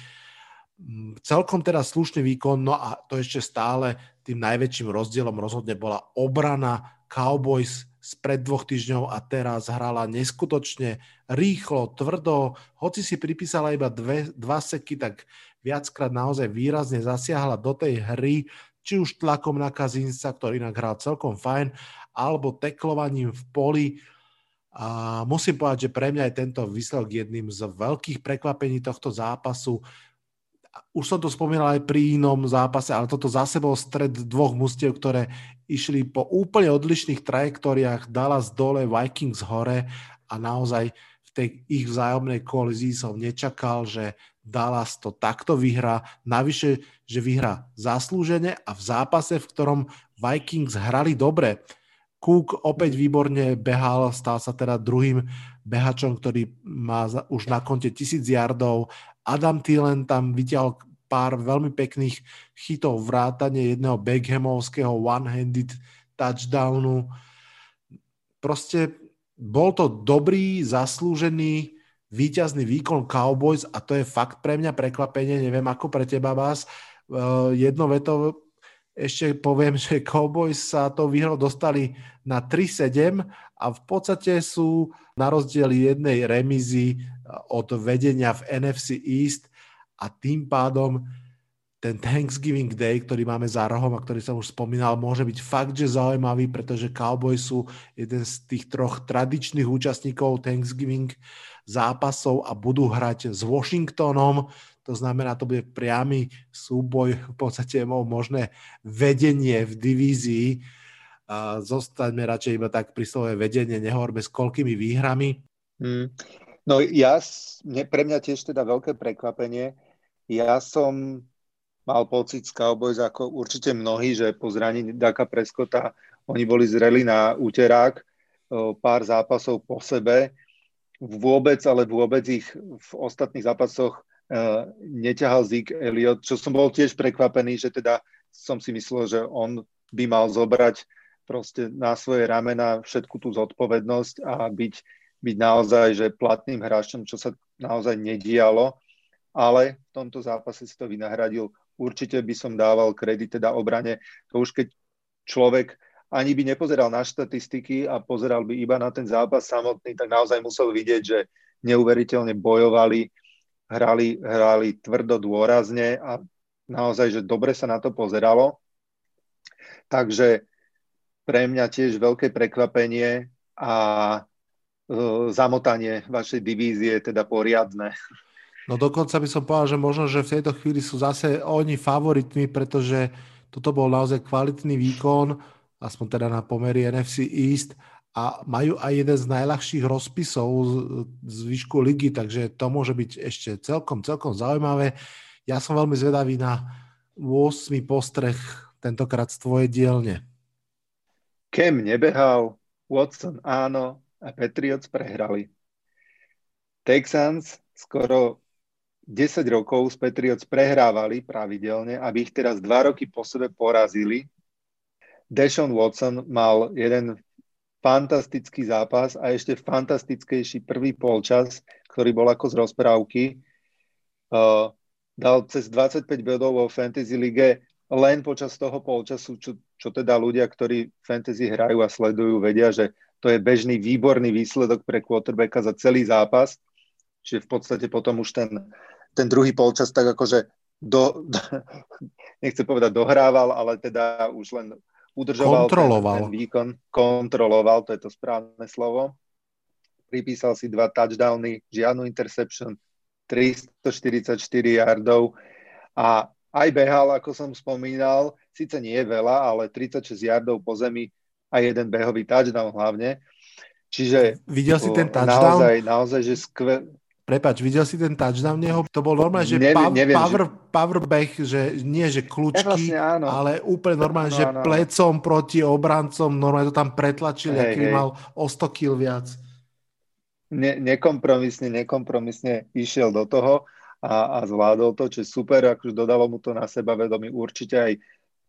Mm, celkom teda slušný výkon, no a to ešte stále tým najväčším rozdielom rozhodne bola obrana Cowboys spred dvoch týždňov a teraz hrala neskutočne rýchlo, tvrdo, hoci si pripísala iba dve, dva seky, tak viackrát naozaj výrazne zasiahla do tej hry, či už tlakom na Kazinca, ktorý inak hral celkom fajn, alebo teklovaním v poli. A musím povedať, že pre mňa je tento výsledok jedným z veľkých prekvapení tohto zápasu. Už som to spomínal aj pri inom zápase, ale toto za sebou stred dvoch mustiev, ktoré išli po úplne odlišných trajektóriách Dallas dole, Vikings hore a naozaj v tej ich vzájomnej kolizii som nečakal, že Dallas to takto vyhrá. Navyše, že vyhrá zaslúžene a v zápase, v ktorom Vikings hrali dobre Cook opäť výborne behal, stal sa teda druhým behačom, ktorý má už na konte tisíc yardov. Adam Thielen tam vytiahol pár veľmi pekných chytov, vrátane jedného Beckhamovského one-handed touchdownu. Proste bol to dobrý, zaslúžený, výťazný výkon Cowboys a to je fakt pre mňa prekvapenie, neviem ako pre teba, Bás. Jedno veto ešte poviem, že Cowboys sa to výhrou dostali na 3-7 a v podstate sú na rozdiel jednej remizy od vedenia v NFC East a tým pádom ten Thanksgiving Day, ktorý máme za rohom a ktorý som už spomínal, môže byť fakt, že zaujímavý, pretože Cowboys sú jeden z tých troch tradičných účastníkov Thanksgiving zápasov a budú hrať s Washingtonom, to znamená, to bude priamy súboj, v podstate možné vedenie v divízii. A zostaňme radšej iba tak pri slove vedenie, nehovorme s koľkými výhrami. Mm. No ja, pre mňa tiež teda veľké prekvapenie. Ja som mal pocit z Cowboys ako určite mnohí, že po zranení Daka Preskota oni boli zreli na úterák pár zápasov po sebe. Vôbec, ale vôbec ich v ostatných zápasoch neťahal Zeke Elliot, čo som bol tiež prekvapený, že teda som si myslel, že on by mal zobrať proste na svoje ramena všetku tú zodpovednosť a byť, byť naozaj že platným hráčom, čo sa naozaj nedialo, ale v tomto zápase si to vynahradil. Určite by som dával kredit teda obrane. To už keď človek ani by nepozeral na štatistiky a pozeral by iba na ten zápas samotný, tak naozaj musel vidieť, že neuveriteľne bojovali, hrali, hrali tvrdo, dôrazne a naozaj, že dobre sa na to pozeralo. Takže pre mňa tiež veľké prekvapenie a e, zamotanie vašej divízie teda poriadne. No dokonca by som povedal, že možno, že v tejto chvíli sú zase oni favoritmi, pretože toto bol naozaj kvalitný výkon, aspoň teda na pomery NFC East a majú aj jeden z najľahších rozpisov z, výšku ligy, takže to môže byť ešte celkom, celkom zaujímavé. Ja som veľmi zvedavý na 8. postreh tentokrát z tvojej dielne. Kem nebehal, Watson áno a Patriots prehrali. Texans skoro 10 rokov z Patriots prehrávali pravidelne, aby ich teraz dva roky po sebe porazili. Deshaun Watson mal jeden fantastický zápas a ešte fantastickejší prvý polčas, ktorý bol ako z rozprávky. Uh, dal cez 25 bodov vo Fantasy Lige len počas toho polčasu, čo, čo teda ľudia, ktorí fantasy hrajú a sledujú, vedia, že to je bežný výborný výsledok pre quarterbacka za celý zápas. Čiže v podstate potom už ten, ten druhý polčas tak akože do, nechcem povedať dohrával, ale teda už len udržoval kontroloval. Ten, ten výkon, kontroloval, to je to správne slovo. Pripísal si dva touchdowny, žiadnu interception, 344 yardov a aj behal, ako som spomínal, síce nie je veľa, ale 36 yardov po zemi a jeden behový touchdown hlavne. Čiže Videl si ten touchdown? Naozaj, naozaj, že skvel, Prepač, videl si ten touchdown neho? To bol normálne, že neviem, pav, neviem, power, že... power back, že nie, že kľúčky, ja vlastne, ale úplne normálne, áno, že áno. plecom proti obrancom, normálne to tam pretlačili, hej, aký hej. mal o 100 kg viac. Ne, nekompromisne, nekompromisne išiel do toho a, a zvládol to, čo super, akože dodalo mu to na seba vedomí určite aj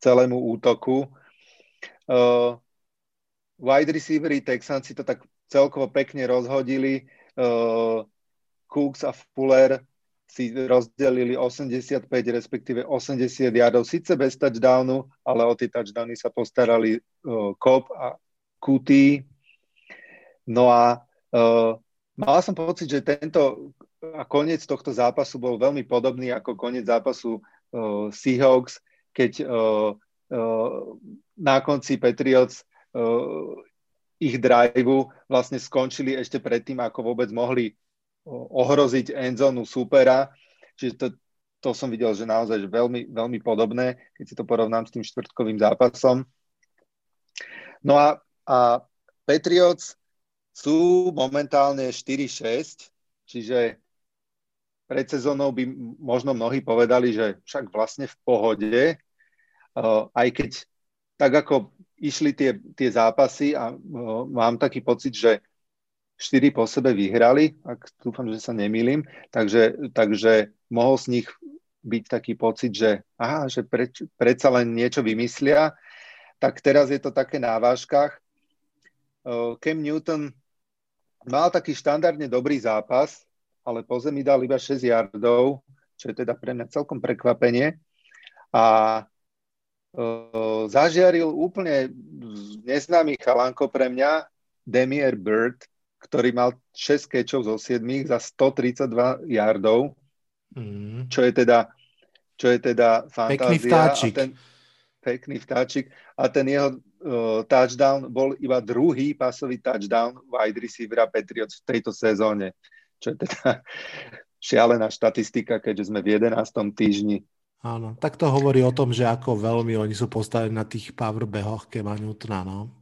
celému útoku. Uh, wide receivery Texanci to tak celkovo pekne rozhodili. Uh, Cooks a Fuller si rozdelili 85, respektíve 80 yardov, síce bez touchdownu, ale o tie touchdowny sa postarali uh, a Kuti. No a uh, mal som pocit, že tento a koniec tohto zápasu bol veľmi podobný ako koniec zápasu uh, Seahawks, keď uh, uh, na konci Patriots uh, ich driveu vlastne skončili ešte predtým, ako vôbec mohli ohroziť endzonu supera. Čiže to, to som videl, že naozaj že veľmi, veľmi podobné, keď si to porovnám s tým štvrtkovým zápasom. No a, a Patriots sú momentálne 4-6, čiže pred sezónou by možno mnohí povedali, že však vlastne v pohode, aj keď tak ako išli tie, tie zápasy a mám taký pocit, že štyri po sebe vyhrali, ak dúfam, že sa nemýlim, takže, takže mohol z nich byť taký pocit, že, aha, že preč, predsa len niečo vymyslia, tak teraz je to také na vážkach. Cam Newton mal taký štandardne dobrý zápas, ale po zemi dal iba 6 yardov, čo je teda pre mňa celkom prekvapenie. A zažiaril úplne neznámy chalanko pre mňa, Demier Bird, ktorý mal 6 kečov zo 7 za 132 yardov, mm. čo je teda čo je teda fantázia. Pekný vtáčik. A ten, pekný vtáčik. A ten jeho uh, touchdown bol iba druhý pasový touchdown wide receivera Patriots v tejto sezóne, čo je teda šialená štatistika, keďže sme v 11. týždni. Áno, tak to hovorí o tom, že ako veľmi oni sú postavení na tých powerbehoch Kema Newtona, no.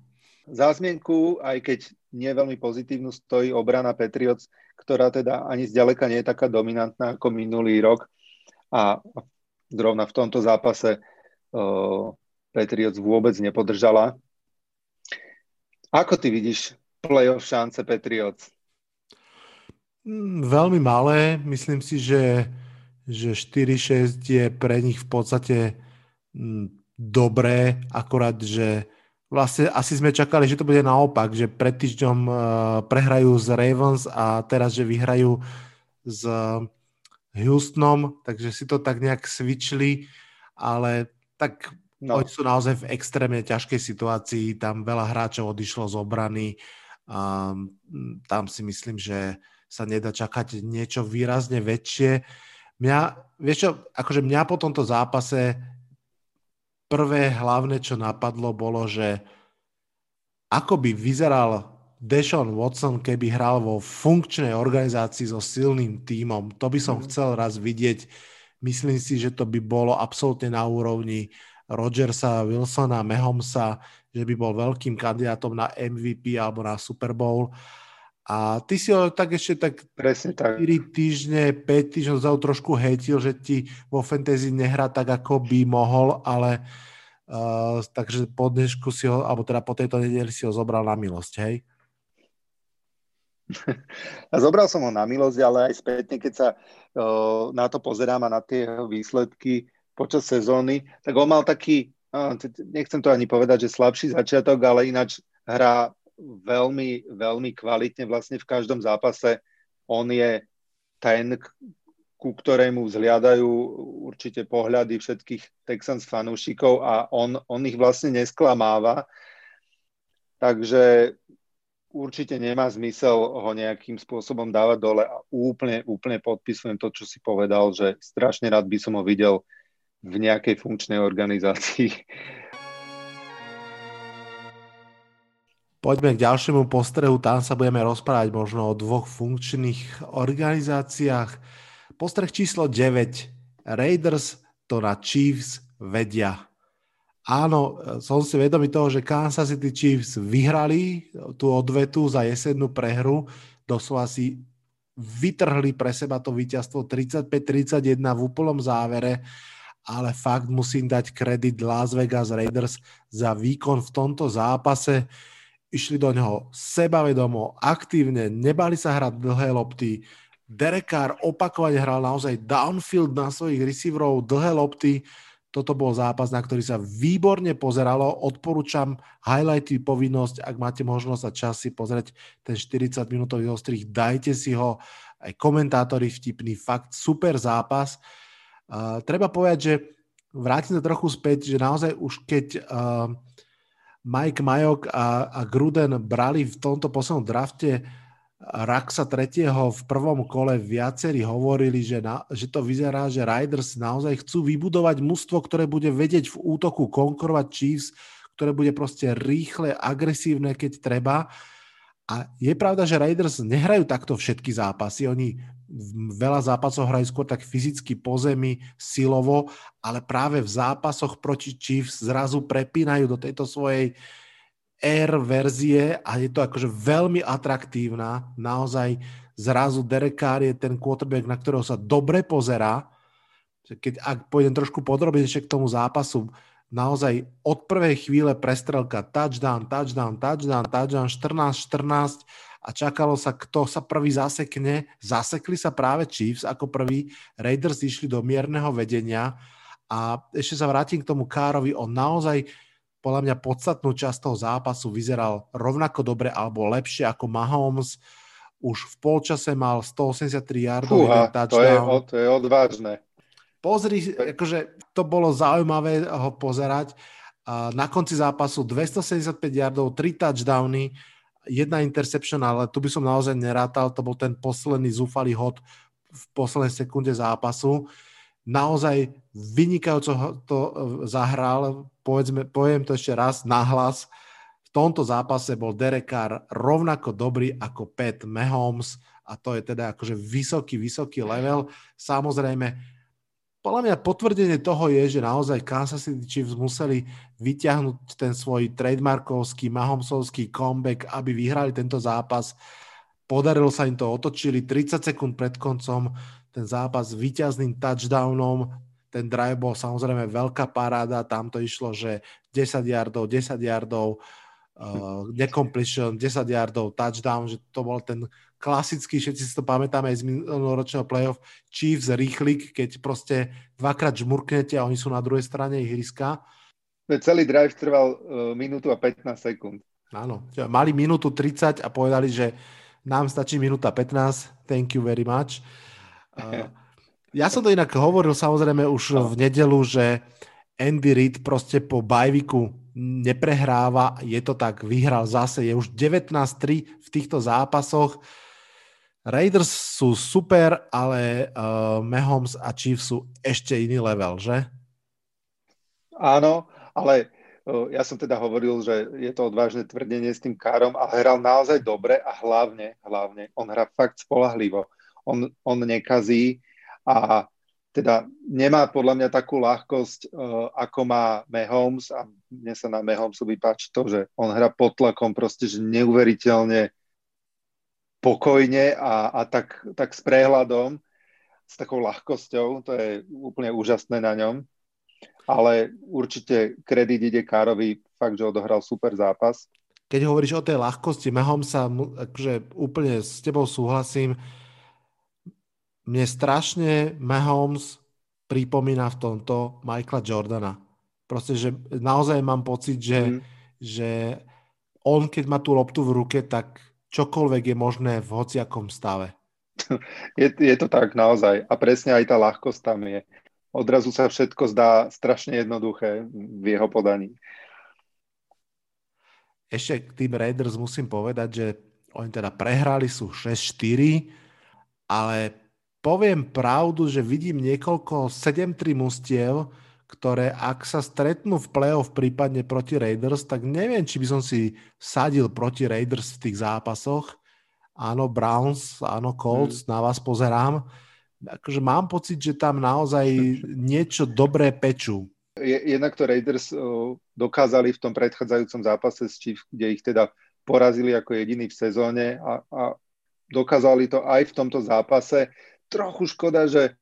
Za zmienku, aj keď nie veľmi pozitívnu, stojí obrana Patriots, ktorá teda ani zďaleka nie je taká dominantná ako minulý rok. A zrovna v tomto zápase uh, Patriots vôbec nepodržala. Ako ty vidíš playoff šance Patriots? Mm, veľmi malé. Myslím si, že, že 4-6 je pre nich v podstate mm, dobré, akorát, že vlastne asi sme čakali, že to bude naopak, že pred týždňom uh, prehrajú z Ravens a teraz, že vyhrajú s Houstonom, takže si to tak nejak svičili, ale tak no. oni sú naozaj v extrémne ťažkej situácii, tam veľa hráčov odišlo z obrany, um, tam si myslím, že sa nedá čakať niečo výrazne väčšie. Mňa, vieš čo, akože mňa po tomto zápase prvé hlavné, čo napadlo, bolo, že ako by vyzeral Deshaun Watson, keby hral vo funkčnej organizácii so silným tímom. To by som mm. chcel raz vidieť. Myslím si, že to by bolo absolútne na úrovni Rodgersa, Wilsona, Mahomesa, že by bol veľkým kandidátom na MVP alebo na Super Bowl. A ty si ho tak ešte tak, Presne tak 4 týždne, 5 týždňov za trošku hejtil, že ti vo fantasy nehrá tak, ako by mohol, ale uh, takže po dnešku si ho, alebo teda po tejto nedeli si ho zobral na milosť, hej? Zobral som ho na milosť, ale aj spätne, keď sa uh, na to pozerám a na tie výsledky počas sezóny, tak on mal taký, uh, nechcem to ani povedať, že slabší začiatok, ale ináč hrá veľmi, veľmi kvalitne vlastne v každom zápase. On je ten, ku ktorému vzhliadajú určite pohľady všetkých Texans fanúšikov a on, on ich vlastne nesklamáva. Takže určite nemá zmysel ho nejakým spôsobom dávať dole a úplne, úplne podpisujem to, čo si povedal, že strašne rád by som ho videl v nejakej funkčnej organizácii Poďme k ďalšiemu postrehu, tam sa budeme rozprávať možno o dvoch funkčných organizáciách. Postreh číslo 9. Raiders to na Chiefs vedia. Áno, som si vedomý toho, že Kansas City Chiefs vyhrali tú odvetu za jesennú prehru. Doslova si vytrhli pre seba to víťazstvo 35-31 v úplnom závere, ale fakt musím dať kredit Las Vegas Raiders za výkon v tomto zápase išli do neho sebavedomo, aktívne, nebali sa hrať dlhé lopty. Derek Carr opakovane hral naozaj downfield na svojich receiverov, dlhé lopty. Toto bol zápas, na ktorý sa výborne pozeralo. Odporúčam highlighty povinnosť, ak máte možnosť a čas si pozrieť ten 40-minútový ostrých, dajte si ho. Aj komentátori vtipný, fakt super zápas. Uh, treba povedať, že vrátim sa trochu späť, že naozaj už keď uh, Mike Majok a, a Gruden brali v tomto poslednom drafte Raxa tretieho v prvom kole viacerí hovorili, že, na, že to vyzerá, že Riders naozaj chcú vybudovať mužstvo, ktoré bude vedieť v útoku konkurovať Chiefs, ktoré bude proste rýchle, agresívne, keď treba. A je pravda, že Raiders nehrajú takto všetky zápasy. Oni veľa zápasov hrajú skôr tak fyzicky po zemi, silovo, ale práve v zápasoch proti Chiefs zrazu prepínajú do tejto svojej air verzie a je to akože veľmi atraktívna. Naozaj zrazu Derek Carr je ten quarterback, na ktorého sa dobre pozerá. Keď, ak pôjdem trošku podrobnejšie k tomu zápasu, naozaj od prvej chvíle prestrelka touchdown, touchdown, touchdown, touchdown, 14-14 a čakalo sa, kto sa prvý zasekne. Zasekli sa práve Chiefs ako prvý. Raiders išli do mierneho vedenia a ešte sa vrátim k tomu Károvi. On naozaj podľa mňa podstatnú časť toho zápasu vyzeral rovnako dobre alebo lepšie ako Mahomes. Už v polčase mal 183 yardov, Fúha, to je, to je odvážne. Pozri, akože to bolo zaujímavé ho pozerať. Na konci zápasu 275 yardov, 3 touchdowny, jedna interception, ale tu by som naozaj nerátal, to bol ten posledný zúfalý hod v poslednej sekunde zápasu. Naozaj vynikajúco to e, zahral, povedzme, poviem to ešte raz, nahlas. V tomto zápase bol Derek Carr rovnako dobrý ako Pat Mahomes a to je teda akože vysoký, vysoký level. Samozrejme, podľa mňa potvrdenie toho je, že naozaj Kansas City Chiefs museli vyťahnuť ten svoj trademarkovský, mahomsovský comeback, aby vyhrali tento zápas. Podarilo sa im to, otočili 30 sekúnd pred koncom ten zápas s víťazným touchdownom. Ten drive bol samozrejme veľká paráda, tam to išlo, že 10 yardov, 10 yardov, uh, necompletion, 10 yardov, touchdown, že to bol ten klasický, všetci si to pamätáme aj z minuloročného playoff, Chiefs rýchlik, keď proste dvakrát žmurknete a oni sú na druhej strane ihriska. Celý drive trval uh, minútu a 15 sekúnd. Áno, mali minútu 30 a povedali, že nám stačí minúta 15, thank you very much. Uh, ja som to inak hovoril samozrejme už v nedelu, že Andy Reid proste po bajviku neprehráva, je to tak, vyhral zase, je už 19-3 v týchto zápasoch. Raiders sú super, ale uh, Mahomes a Chiefs sú ešte iný level, že? Áno, ale uh, ja som teda hovoril, že je to odvážne tvrdenie s tým Károm a hral naozaj dobre a hlavne, hlavne, on hrá fakt spolahlivo. On, on nekazí a teda nemá podľa mňa takú ľahkosť, uh, ako má Mahomes a mne sa na Mahomesu vypáči to, že on hrá pod tlakom proste, že neuveriteľne pokojne a, a tak, tak s prehľadom, s takou ľahkosťou, to je úplne úžasné na ňom. Ale určite kredit ide Károvi, fakt, že odohral super zápas. Keď hovoríš o tej ľahkosti, Mahomesa, akože úplne s tebou súhlasím, mne strašne Mahomes pripomína v tomto Michaela Jordana. Proste, že naozaj mám pocit, že, mm. že on, keď má tú loptu v ruke, tak čokoľvek je možné v hociakom stave. Je, je to tak naozaj. A presne aj tá ľahkosť tam je. Odrazu sa všetko zdá strašne jednoduché v jeho podaní. Ešte k tým Raiders musím povedať, že oni teda prehrali sú 6-4, ale poviem pravdu, že vidím niekoľko 7-3 mustiev, ktoré ak sa stretnú v play-off prípadne proti Raiders, tak neviem, či by som si sadil proti Raiders v tých zápasoch. Áno, Browns, áno, Colts, hmm. na vás pozerám. Akože mám pocit, že tam naozaj niečo dobré pečú. Jednak to Raiders dokázali v tom predchádzajúcom zápase s Chiefs, kde ich teda porazili ako jediný v sezóne a, a dokázali to aj v tomto zápase trochu škoda, že,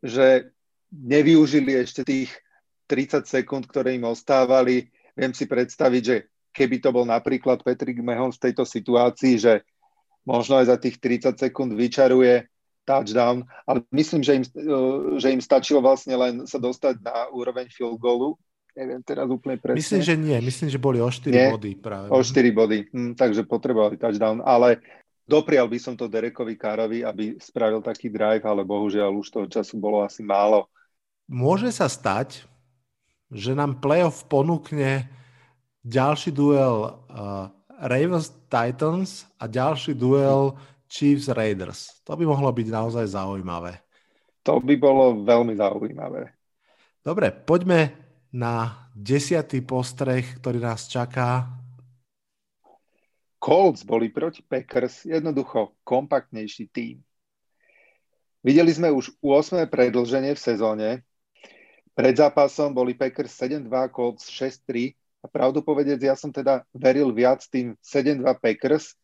že nevyužili ešte tých 30 sekúnd, ktoré im ostávali. Viem si predstaviť, že keby to bol napríklad Patrick Mahomes v tejto situácii, že možno aj za tých 30 sekúnd vyčaruje touchdown, ale myslím, že im, že im stačilo vlastne len sa dostať na úroveň field goalu. Neviem teraz úplne presne. Myslím, že nie. Myslím, že boli o 4 nie, body práve. O 4 body, hm, takže potrebovali touchdown, ale Doprial by som to Derekovi Károvi, aby spravil taký drive, ale bohužiaľ už toho času bolo asi málo. Môže sa stať, že nám playoff ponúkne ďalší duel uh, Ravens Titans a ďalší duel Chiefs Raiders. To by mohlo byť naozaj zaujímavé. To by bolo veľmi zaujímavé. Dobre, poďme na desiatý postreh, ktorý nás čaká. Colts boli proti Packers jednoducho kompaktnejší tým. Videli sme už 8. predlženie v sezóne. Pred zápasom boli Packers 7-2, Colts 6-3 a pravdu povedec, ja som teda veril viac tým 7-2 Packers.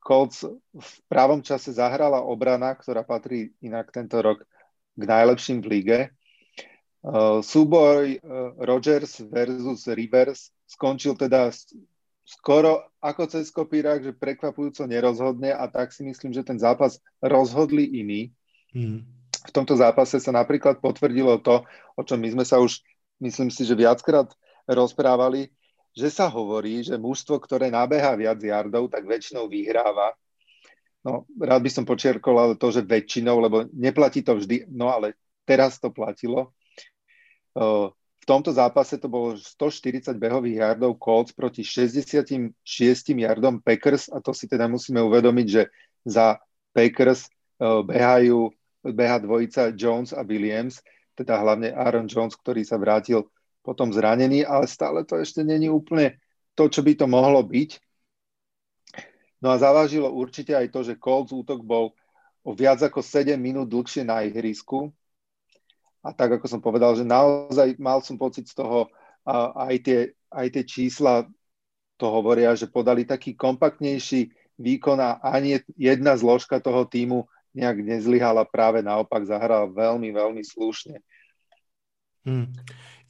Colts v právom čase zahrala obrana, ktorá patrí inak tento rok k najlepším v lige. Uh, súboj uh, Rogers versus Rivers skončil teda skoro ako cez kopírák, že prekvapujúco nerozhodne a tak si myslím, že ten zápas rozhodli iní. Hmm. V tomto zápase sa napríklad potvrdilo to, o čom my sme sa už, myslím si, že viackrát rozprávali, že sa hovorí, že mužstvo, ktoré nabeha viac jardov, tak väčšinou vyhráva. No, rád by som počiarkol ale to, že väčšinou, lebo neplatí to vždy, no ale teraz to platilo v tomto zápase to bolo 140 behových yardov Colts proti 66 yardom Packers a to si teda musíme uvedomiť, že za Packers behajú, beha dvojica Jones a Williams, teda hlavne Aaron Jones, ktorý sa vrátil potom zranený, ale stále to ešte není úplne to, čo by to mohlo byť. No a zavážilo určite aj to, že Colts útok bol o viac ako 7 minút dlhšie na ihrisku, a tak, ako som povedal, že naozaj mal som pocit z toho, aj tie, aj tie čísla to hovoria, že podali taký kompaktnejší výkon a ani jedna zložka toho týmu nejak nezlyhala, práve naopak zahral veľmi, veľmi slušne. Hmm.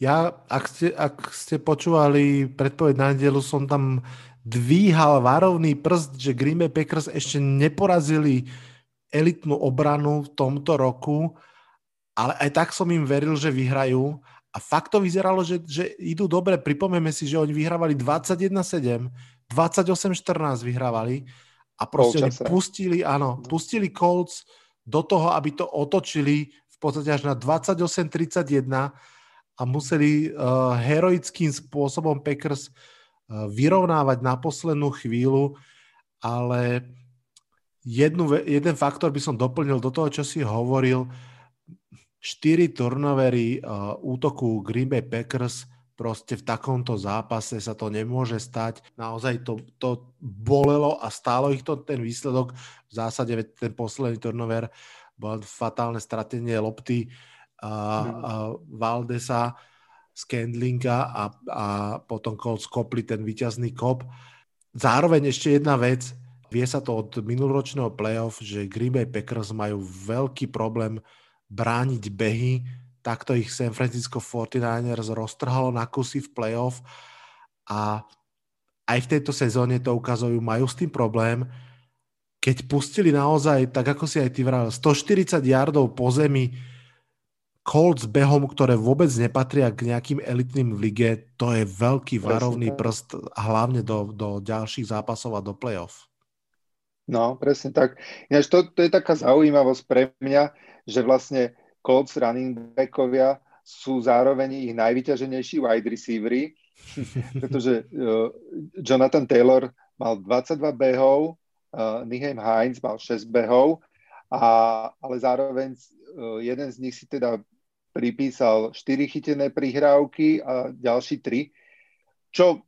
Ja, ak ste, ak ste počúvali predpoveď na nedelu, som tam dvíhal varovný prst, že Green Bay Packers ešte neporazili elitnú obranu v tomto roku ale aj tak som im veril, že vyhrajú a fakt to vyzeralo, že, že idú dobre. Pripomeme si, že oni vyhrávali 21-7, 28-14 vyhrávali a proste oni pustili, áno, pustili Colts do toho, aby to otočili v podstate až na 28-31 a museli uh, heroickým spôsobom Packers uh, vyrovnávať na poslednú chvíľu, ale jednu, jeden faktor by som doplnil do toho, čo si hovoril, 4 turnovery uh, útoku Green Bay Packers proste v takomto zápase sa to nemôže stať. Naozaj to, to bolelo a stálo ich to ten výsledok. V zásade ten posledný turnover bolo fatálne stratenie lopty a, a Valdesa, Scandlinga a, a potom Colts kopli ten výťazný kop. Zároveň ešte jedna vec, vie sa to od minuloročného playoff, že Green Bay Packers majú veľký problém brániť behy, takto ich San Francisco 49ers roztrhalo na kusy v playoff a aj v tejto sezóne to ukazujú, majú s tým problém, keď pustili naozaj, tak ako si aj ty vral, 140 yardov po zemi, Colts behom, ktoré vôbec nepatria k nejakým elitným v lige, to je veľký varovný prst, hlavne do, do ďalších zápasov a do playoff. No, presne tak. Ináč to, to je taká zaujímavosť pre mňa, že vlastne Colts running backovia sú zároveň ich najvyťaženejší wide receivery, pretože uh, Jonathan Taylor mal 22 behov, uh, Nihem Heinz mal 6 behov, a, ale zároveň uh, jeden z nich si teda pripísal 4 chytené prihrávky a ďalší 3, čo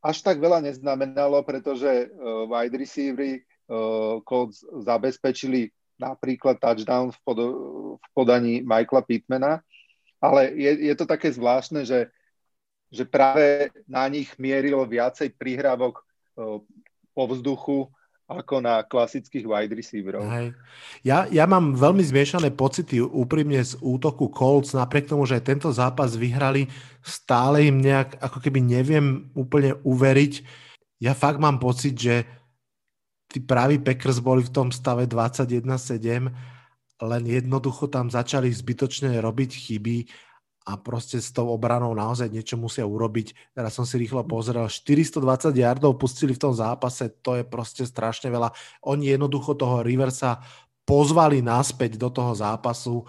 až tak veľa neznamenalo, pretože uh, wide receivery uh, Colts zabezpečili napríklad touchdown v, pod, v podaní Michaela Pittmana, ale je, je to také zvláštne, že, že práve na nich mierilo viacej prihrávok uh, po vzduchu ako na klasických wide receiverov. Hej. Ja, ja mám veľmi zmiešané pocity úprimne z útoku Colts, napriek tomu, že aj tento zápas vyhrali, stále im nejak, ako keby neviem úplne uveriť. Ja fakt mám pocit, že tí praví Packers boli v tom stave 21-7, len jednoducho tam začali zbytočne robiť chyby a proste s tou obranou naozaj niečo musia urobiť. Teraz som si rýchlo pozrel, 420 yardov pustili v tom zápase, to je proste strašne veľa. Oni jednoducho toho Riversa pozvali naspäť do toho zápasu,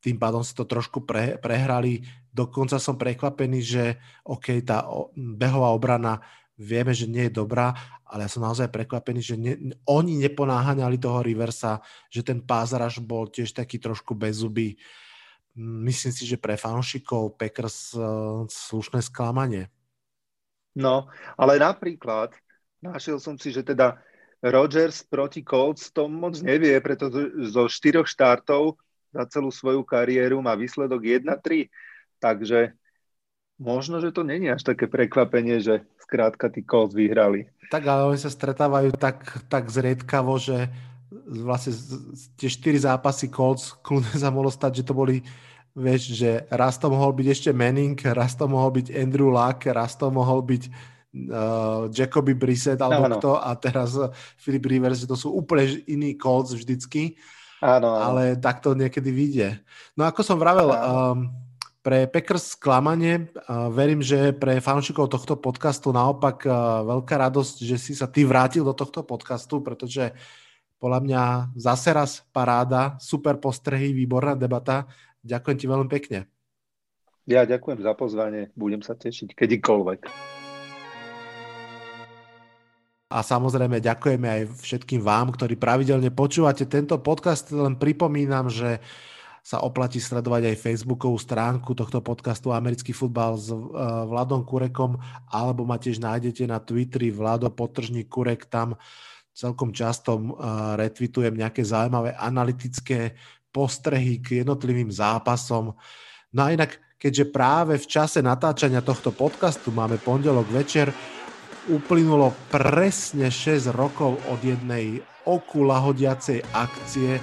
tým pádom si to trošku pre, prehrali. Dokonca som prekvapený, že OK, tá behová obrana vieme, že nie je dobrá, ale ja som naozaj prekvapený, že ne, oni neponáhaňali toho Riversa, že ten pázraž bol tiež taký trošku bezubý myslím si, že pre fanúšikov Packers uh, slušné sklamanie. No, ale napríklad našiel som si, že teda Rodgers proti Colts to moc nevie, pretože zo štyroch štartov za celú svoju kariéru má výsledok 1-3. Takže možno, že to není až také prekvapenie, že skrátka tí Colts vyhrali. Tak ale oni sa stretávajú tak, tak zriedkavo, že vlastne tie štyri zápasy Colts, kľudne sa mohlo stať, že to boli vieš, že raz to mohol byť ešte Manning, raz to mohol byť Andrew Luck, raz to mohol byť uh, Jacoby Brissett alebo no, kto a teraz Philip Rivers, že to sú úplne iní Colts vždycky. Áno, áno. Ale tak to niekedy vyjde. No ako som vravel, um, pre Packers sklamanie, verím, že pre fanúšikov tohto podcastu naopak veľká radosť, že si sa ty vrátil do tohto podcastu, pretože podľa mňa zase raz paráda, super postrehy, výborná debata. Ďakujem ti veľmi pekne. Ja ďakujem za pozvanie, budem sa tešiť kedykoľvek. A samozrejme ďakujeme aj všetkým vám, ktorí pravidelne počúvate tento podcast. Len pripomínam, že sa oplatí sledovať aj Facebookovú stránku tohto podcastu Americký futbal s uh, Vladom Kurekom, alebo ma tiež nájdete na Twitteri Vlado Potržník Kurek, tam celkom často uh, retweetujem nejaké zaujímavé analytické postrehy k jednotlivým zápasom. No a inak, keďže práve v čase natáčania tohto podcastu máme pondelok večer, uplynulo presne 6 rokov od jednej oku lahodiacej akcie,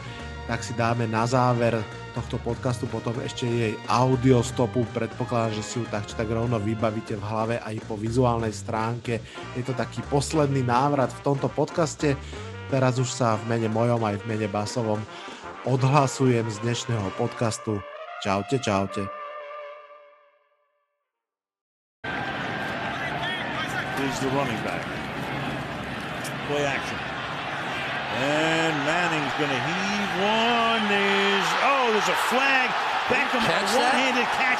tak si dáme na záver tohto podcastu potom ešte jej audio stopu. Predpokladám, že si ju tak či tak rovno vybavíte v hlave aj po vizuálnej stránke. Je to taký posledný návrat v tomto podcaste. Teraz už sa v mene mojom aj v mene basovom odhlasujem z dnešného podcastu. Čaute, čaute. Here's the running back. Play action. And Manning's going heave one. There's, oh, there's a flag. Beckham, a one-handed catch.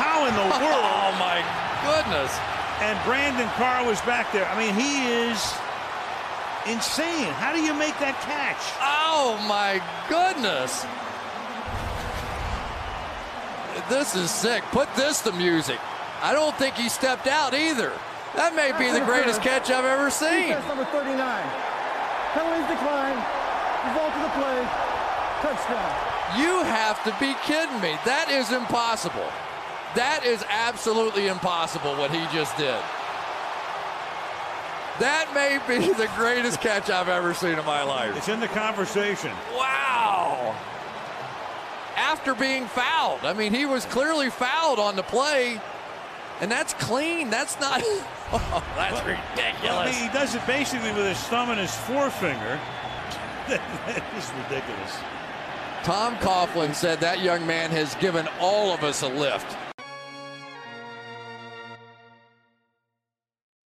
How in the world? Oh, my goodness. And Brandon Carr was back there. I mean, he is insane. How do you make that catch? Oh, my goodness. This is sick. Put this to music. I don't think he stepped out either. That may be the greatest catch I've ever seen. Defense number 39. Penalties decline. Result of the play. Touchdown. You have to be kidding me. That is impossible. That is absolutely impossible what he just did. That may be the greatest catch I've ever seen in my life. It's in the conversation. Wow. After being fouled. I mean, he was clearly fouled on the play, and that's clean. That's not. Oh, that's ridiculous. Well, I mean, he does it basically with his thumb and his forefinger. that is ridiculous. Tom Coughlin said that young man has given all of us a lift.